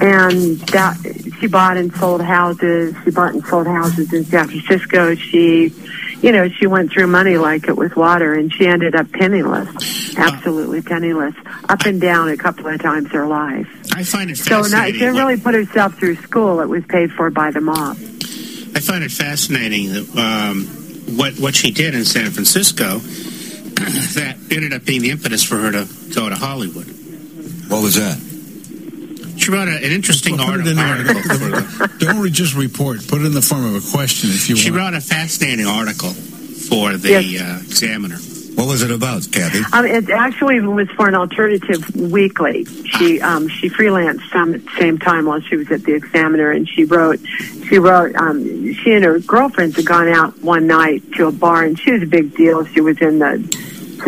And that, she bought and sold houses. She bought and sold houses in San Francisco. She, you know, she went through money like it was water and she ended up penniless, absolutely penniless, up and down a couple of times her life. I find it So not, she fascinating. didn't really put herself through school. It was paid for by the mob. I find it fascinating that um, what what she did in San Francisco <clears throat> that ended up being the impetus for her to go to Hollywood. What was that? She wrote a, an interesting Well, article. in article for <laughs> Don't re- just report. Put it in the form of a question if you she want. She wrote a fascinating article for the Yes. uh, Examiner. What was it about, Cathy? Um, it actually was for an alternative weekly. She um, she freelanced some at the same time while she was at the Examiner, and she wrote. She wrote. Um, she and her girlfriends had gone out one night to a bar, and she was a big deal. She was in the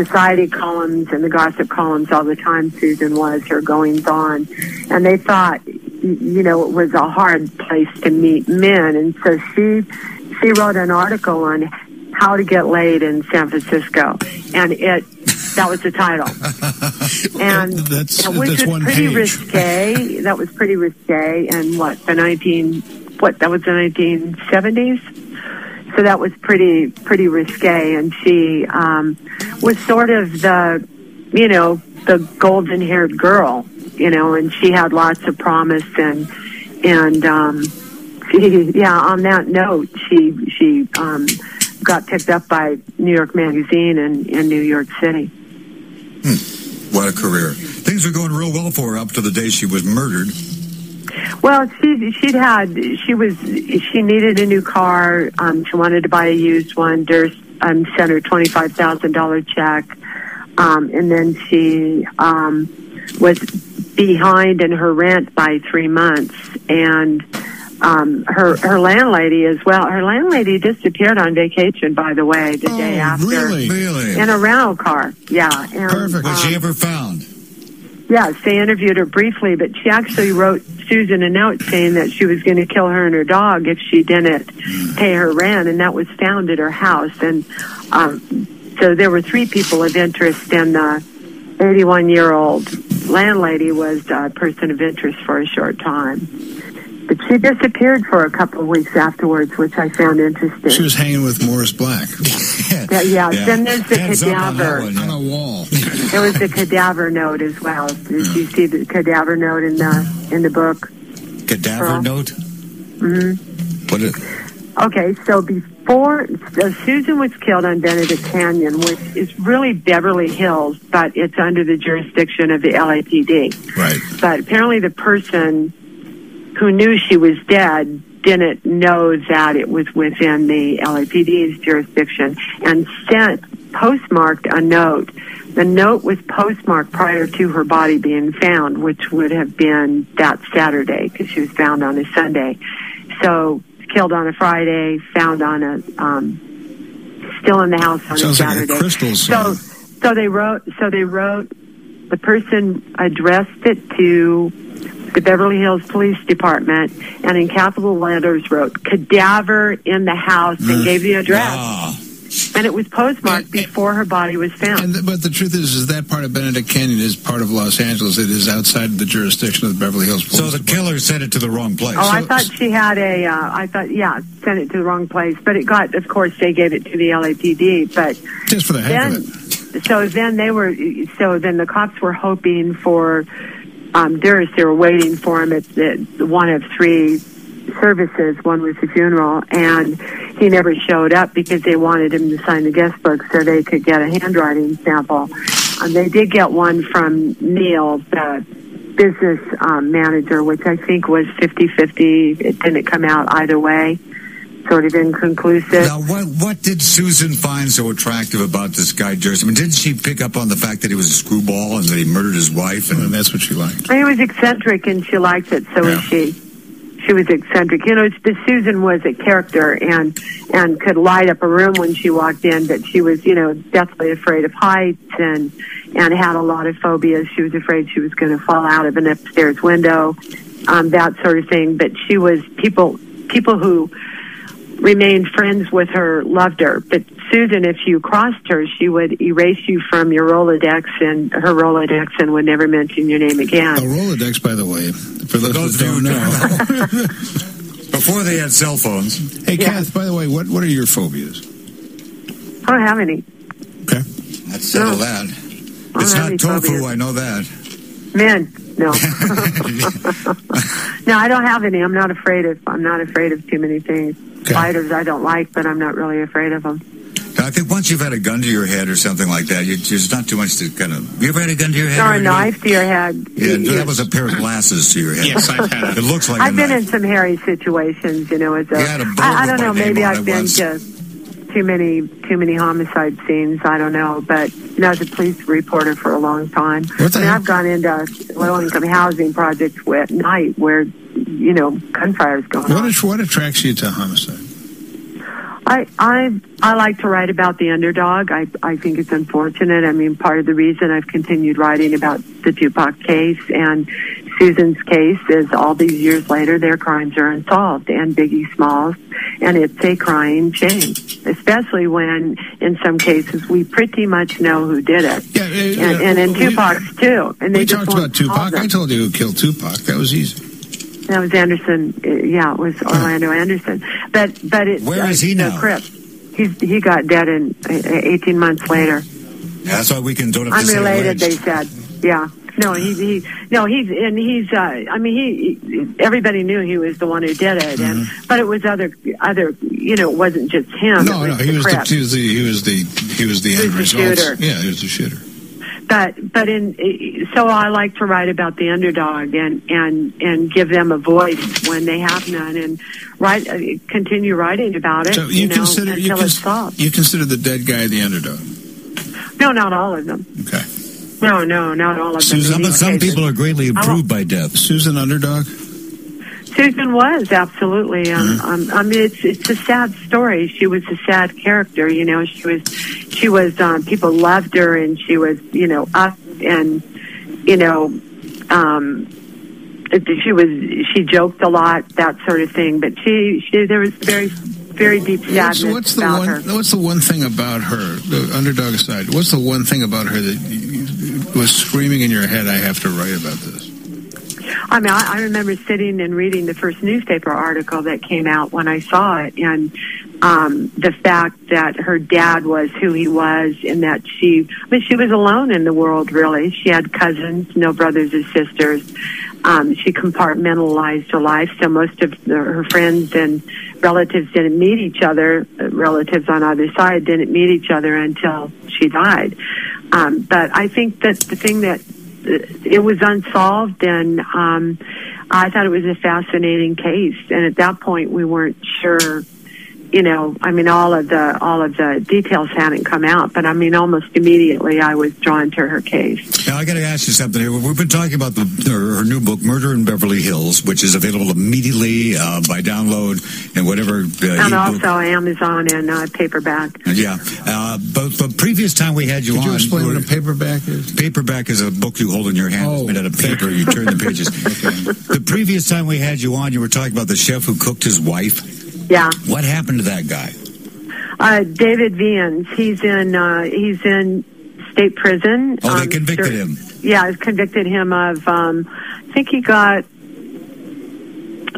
society columns and the gossip columns all the time. Susan was her goings on, and they thought, you know, it was a hard place to meet men, and so she she wrote an article on how to get laid in San Francisco, and it that was the title. <laughs> and That's- that was that's one pretty page. risque. that was pretty risque, and what the nineteen what that was the nineteen seventies. So that was pretty pretty risque, and she um, was sort of the you know the golden haired girl, you know, and she had lots of promise and and um, she, <laughs> yeah. On that note, she she um, got picked up by New York Magazine in in New York City. What a career. Things were going real well for her up to the day she was murdered. Well, she she'd had she was she needed a new car. Um, she wanted to buy a used one. Durst um, sent her twenty five thousand dollar check, um, and then she um, was behind in her rent by three months, and um, her her landlady as well. Her landlady disappeared on vacation, by the way, the day after really? Really? in a rental car. Yeah, and, Perfect. Was um, she ever found? Yes, they interviewed her briefly, but she actually wrote Susan a note saying that she was going to kill her and her dog if she didn't pay her rent, and that was found at her house. And um, so there were three people of interest, and the 81 year old landlady was a person of interest for a short time. But she disappeared for a couple of weeks afterwards, which I found interesting. She was hanging with Morris Black <laughs> yeah, yeah. Then there's the Hands up on cadaver. one, yeah. on a wall. <laughs> There was the cadaver note as well. Did you see the cadaver note in the in the book? Cadaver Pearl. note? Mm-hmm. What is, Okay, so before uh, Susan was killed on Benedict Canyon, which is really Beverly Hills, but it's under the jurisdiction of the LAPD. right. But apparently, the person who knew she was dead didn't know that it was within the LAPD's jurisdiction and sent postmarked a note. The note was postmarked prior to her body being found, which would have been that Saturday because she was found on a Sunday. So killed on a Friday, found on a um, still in the house on Sounds a like a Saturday. Crystal so so they wrote so they wrote the person addressed it to the Beverly Hills Police Department and in capital letters wrote cadaver in the house and gave the address. Ah, And it was postmarked before her body was found. And, but the truth is, is that part of Benedict Canyon is part of Los Angeles. It is outside the jurisdiction of the Beverly Hills Police. so the Department. killer sent it to the wrong place. Oh, I thought she had a. Uh, I thought, yeah, sent it to the wrong place, but it got. Of course, they gave it to the LAPD, but just for the heck then, of it. so then they were. So then the cops were hoping for um, Durst. They were waiting for him at the, one of three services. One was the funeral, and he never showed up because they wanted him to sign the guest book so they could get a handwriting sample. And they did get one from Neil, the business um, manager, which I think was 50-50. It didn't come out either way. Sort of inconclusive. Now, what what did Susan find so attractive about this guy, Durst? I mean, didn't she pick up on the fact that he was a screwball and that he murdered his wife? And And that's what she liked. He was eccentric, and she liked it. So Yeah. was she. She was eccentric. You know, it's, but Susan was a character and and could light up a room when she walked in. But she was, you know, deathly afraid of heights and and had a lot of phobias. She was afraid she was going to fall out of an upstairs window, um, that sort of thing. But she was people people who remained friends with her loved her. But Susan, if you crossed her, she would erase you from your Rolodex and her Rolodex and would never mention your name again. A Rolodex, by the way, for those, those that who don't know. <laughs> before they had cell phones, hey, Yeah. Kath, by the way, what, what are your phobias? I don't have any. Okay. let's settle No. that. It's have not tofu, phobias. I know that. Men, no. <laughs> <laughs> no, I don't have any. I'm not afraid of. I'm not afraid of too many things. Okay. Spiders, I don't like, but I'm not really afraid of them. I think once you've had a gun to your head or something like that, you, there's not too much to kind of. You ever had a gun to your head? Or a Or- knife to your head. Yeah, that was a pair of glasses to your head. Yes, I've had It it. looks like I've a been in some hairy situations, you know. As a, You had a I, I don't know. Maybe I've been once. to too many too many homicide scenes. I don't know, but you know, as a police reporter for a long time, What I mean. I've gone into low income housing projects at night where you know gunfire is going What, on. is, what attracts you to homicide? I I I like to write about the underdog. I I think it's unfortunate. I mean, part of the reason I've continued writing about the Tupac case and Susan's case is all these years later, their crimes are unsolved, and Biggie Smalls and it's a crying shame, especially when in some cases we pretty much know who did it. Yeah, uh, and, and in we- Tupac's too. And they we just talked about Tupac. I told you who killed Tupac. That was easy. That was Anderson. Yeah, it was Orlando Anderson. But but it. Where uh, he now? Crip. He's he got dead in uh, eighteen months later. That's why we can don't say Unrelated, they said. Yeah. No, he he no he's and he's uh I mean he, everybody knew he was the one who did it and but it was other other you know it wasn't just him No, no, he was the, he was the he was the he was the He end result. shooter. Yeah, he was the shooter. But but in so I like to write about the underdog and and and give them a voice when they have none and write uh, continue writing about it So you, know consider you, until it's solved. you consider the dead guy the underdog. No, not all of them. Okay. No, no, not all of them. Susan, In Some, some cases. people are greatly improved by death. Susan underdog. Susan was absolutely. Um, um, I mean, it's it's a sad story. She was a sad character. You know, she was she was um, people loved her, and she was you know up and you know um, she was she joked a lot, that sort of thing. But she she there was very very deep sadness what's the about one? her. What's the one thing about her, the underdog aside? What's the one thing about her that was screaming in your head? I have to write about this. I mean, I, I remember sitting and reading the first newspaper article that came out when I saw it, and um, the fact that her dad was who he was, and that she, I mean, she was alone in the world. Really, she had cousins, no brothers or sisters. Um, she compartmentalized her life, so most of the, her friends and relatives didn't meet each other. uh, Relatives on either side didn't meet each other until she died. Um, but I think that the thing that it was unsolved and um I thought it was a fascinating case. And at that point we weren't sure you know I mean all of the all of the details hadn't come out but I mean almost immediately I was drawn to her case Now I got to ask you something here. We've been talking about the, her, her new book, Murder in Beverly Hills, which is available immediately uh, by download and whatever. Uh, and ebook- also Amazon and uh, paperback Yeah, uh, but the previous time we had you Could on, you explain were- what a paperback is? paperback is a book you hold in your hand. Oh. It's made out of paper. You turn the pages. <laughs> The previous time we had you on, you were talking about the chef who cooked his wife. Yeah What happened to that guy? uh David Viens he's in uh he's in state prison Oh, they Um, convicted sure- him. yeah, convicted him of. Um, I think he got.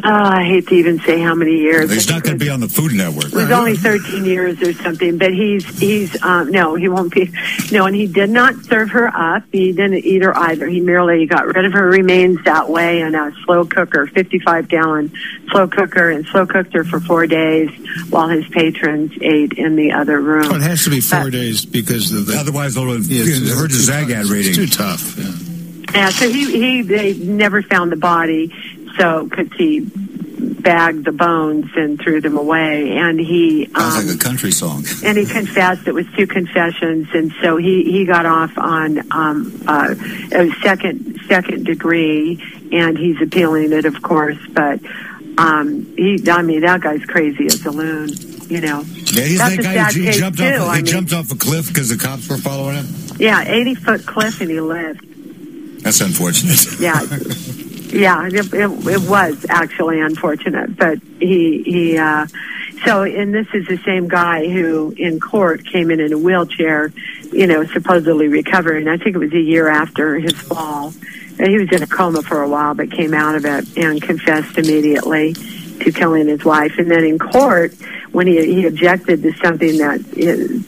Oh, I hate to even say how many years. He's not going to be on the Food Network. It was only 13 years or something, but he's he's um, no, he won't be. No, and he did not serve her up. He didn't eat her either. He merely got rid of her remains that way in a slow cooker, 55 gallon slow cooker, and slow cooked her for four days while his patrons ate in the other room. Oh, it has to be four But- days because of the. Otherwise, they'll Yeah, it's- hurt the it's too tough. rating. It's too tough. Yeah. Yeah, so he he they never found the body, so because he bagged the bones and threw them away, and he Sounds um, like a country song. <laughs> and he confessed. It was two confessions, and so he he got off on um, uh, a second second degree, and he's appealing it, of course. But um, he, I mean, that guy's crazy as a loon. You know. Yeah, he's That's that guy who jumped too, off. He mean. jumped off a cliff because the cops were following him. Yeah, eighty foot cliff, and he lived. That's unfortunate. yeah <laughs> yeah it, it, it was actually unfortunate but he he uh so and this is the same guy who in court came in in a wheelchair you know supposedly recovering. I think it was a year after his fall. And he was in a coma for a while but came out of it and confessed immediately to killing his wife. And then in court when he he objected to something that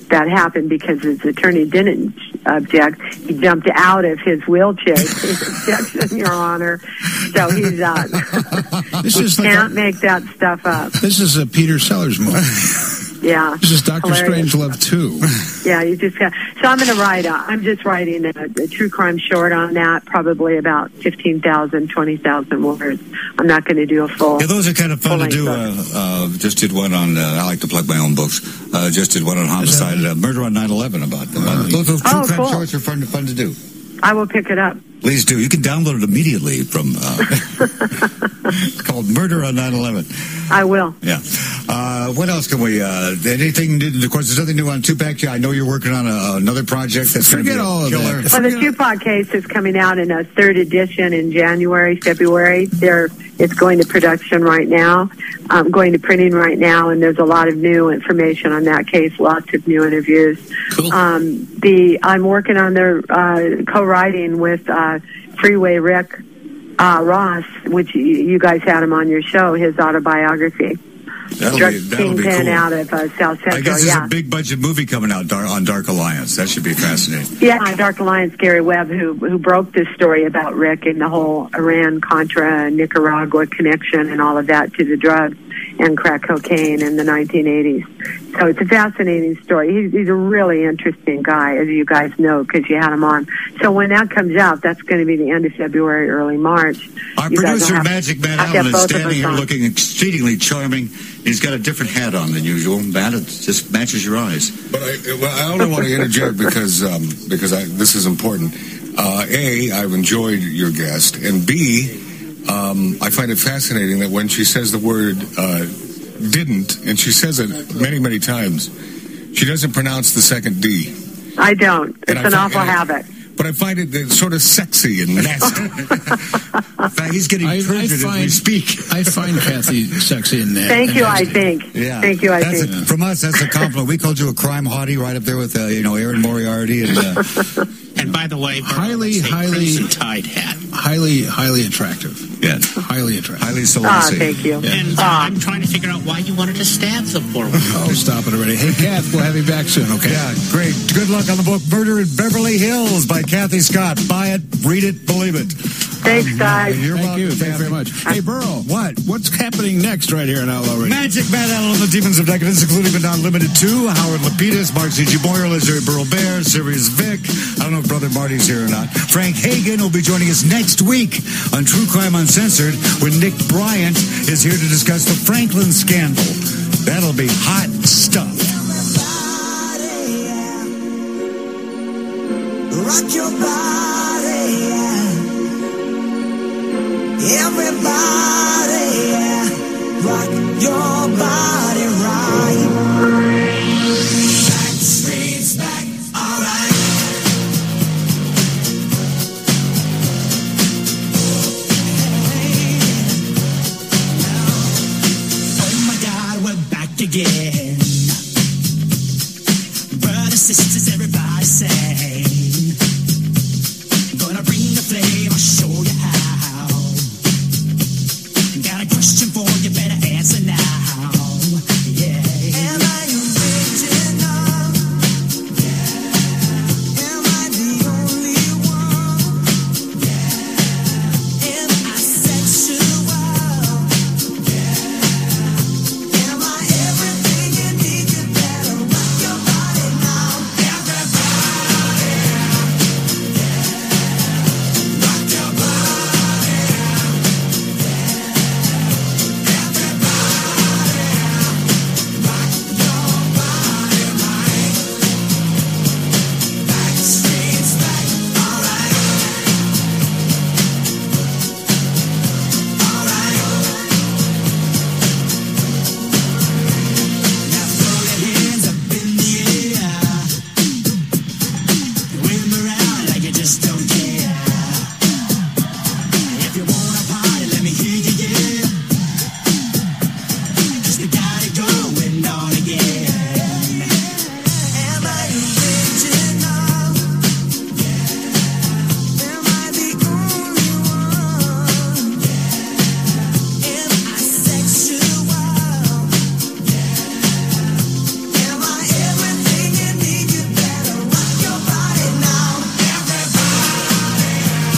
that happened because his attorney didn't object he jumped out of his wheelchair. <laughs> Objection your honor. So he's uh This you is can't a, make that stuff up. This is a Peter Sellers movie. <laughs> yeah This is Doctor Hilarious. Strangelove too. <laughs> yeah you just got so i'm going to write a, i'm just writing a, a true crime short on that probably about 15,000 20,000 words i'm not going to do a full Yeah, those are kind of fun to do. Uh, uh, just did one on. Uh, I like to plug my own books. Uh, just did one on homicide, uh, murder on 9/11 about them. Uh, those those true Oh, crime cool. shorts are fun to fun to do. i will pick it up Please do. You can download it immediately from. Uh, it's <laughs> called Murder on 9/11. i will Yeah. Uh, Uh, what else can we? Uh, anything? New, of course, there's nothing new on Tupac. I know you're working on a, another project that's going to be Forget a all of killer. that. Well, the Tupac case is coming out in a third edition in January, February. They're, it's going to production right now, um, going to printing right now, and there's a lot of new information on that case, lots of new interviews. Cool. Um, the I'm working on their uh, co-writing with uh, Freeway Rick uh, Ross, which you, you guys had him on your show, his autobiography. That'll Drug be, that'll be cool. out of uh, South Central. I guess there's yeah. a big budget movie coming out Dar- on Dark Alliance. That should be fascinating. Yeah, Dark Alliance, Gary Webb, who who broke this story about Rick and the whole Iran Contra Nicaragua connection and all of that to the drugs and crack cocaine in the 1980s. So it's a fascinating story. He's, he's a really interesting guy, as you guys know, because you had him on. So when that comes out, that's going to be the end of February, early March. Our You producer, have- Magic Matt Allen, is standing here on. looking exceedingly charming. He's got a different hat on than usual. Matt, it just matches your eyes. But I, well, I only want to interject because um, because I, this is important. Uh, a, I've enjoyed your guest, and B, um, I find it fascinating that when she says the word uh, "didn't," and she says it many, many times, she doesn't pronounce the second D. I don't. It's And an find- awful I- habit. But I find it uh, sort of sexy and <laughs> nasty. He's getting I, I perjured as we find speak. I find Cathy sexy and that. Thank you, I think. Yeah, Thank you, I that's think. A, from us, that's a compliment. We called you a crime hottie, right up there with uh, you know Erin Moriarty and uh, <laughs> And by the way, Highly, highly- Crimson Tide hat. Highly, highly attractive. Yeah, Highly attractive. highly Ah, thank you. And uh. I'm trying to figure out why you wanted to stab the poor woman. Oh, stop it already. Hey, Kath, we'll have you back soon, okay? Yeah, great. Good luck on the book Murder in Beverly Hills by Cathy Scott. Buy it, read it, believe it. Thanks, guys. You're Thank you. welcome, Thank you very much. Hey, Burl. What? What's happening next right here in Outlaw Radio? Magic Matt Allen, the Demons of Decadence, including but not limited to Howard Lapidus, Mark C.G. Boyer, Larry Burl Barer, Sirius Vic. I don't know if Brother Marty's here or not. Frank Hagen will be joining us next week on True Crime Uncensored when Nick Bryant is here to discuss the Franklin scandal. That'll be hot stuff. Rock your body, yeah. Everybody, yeah. Rock your body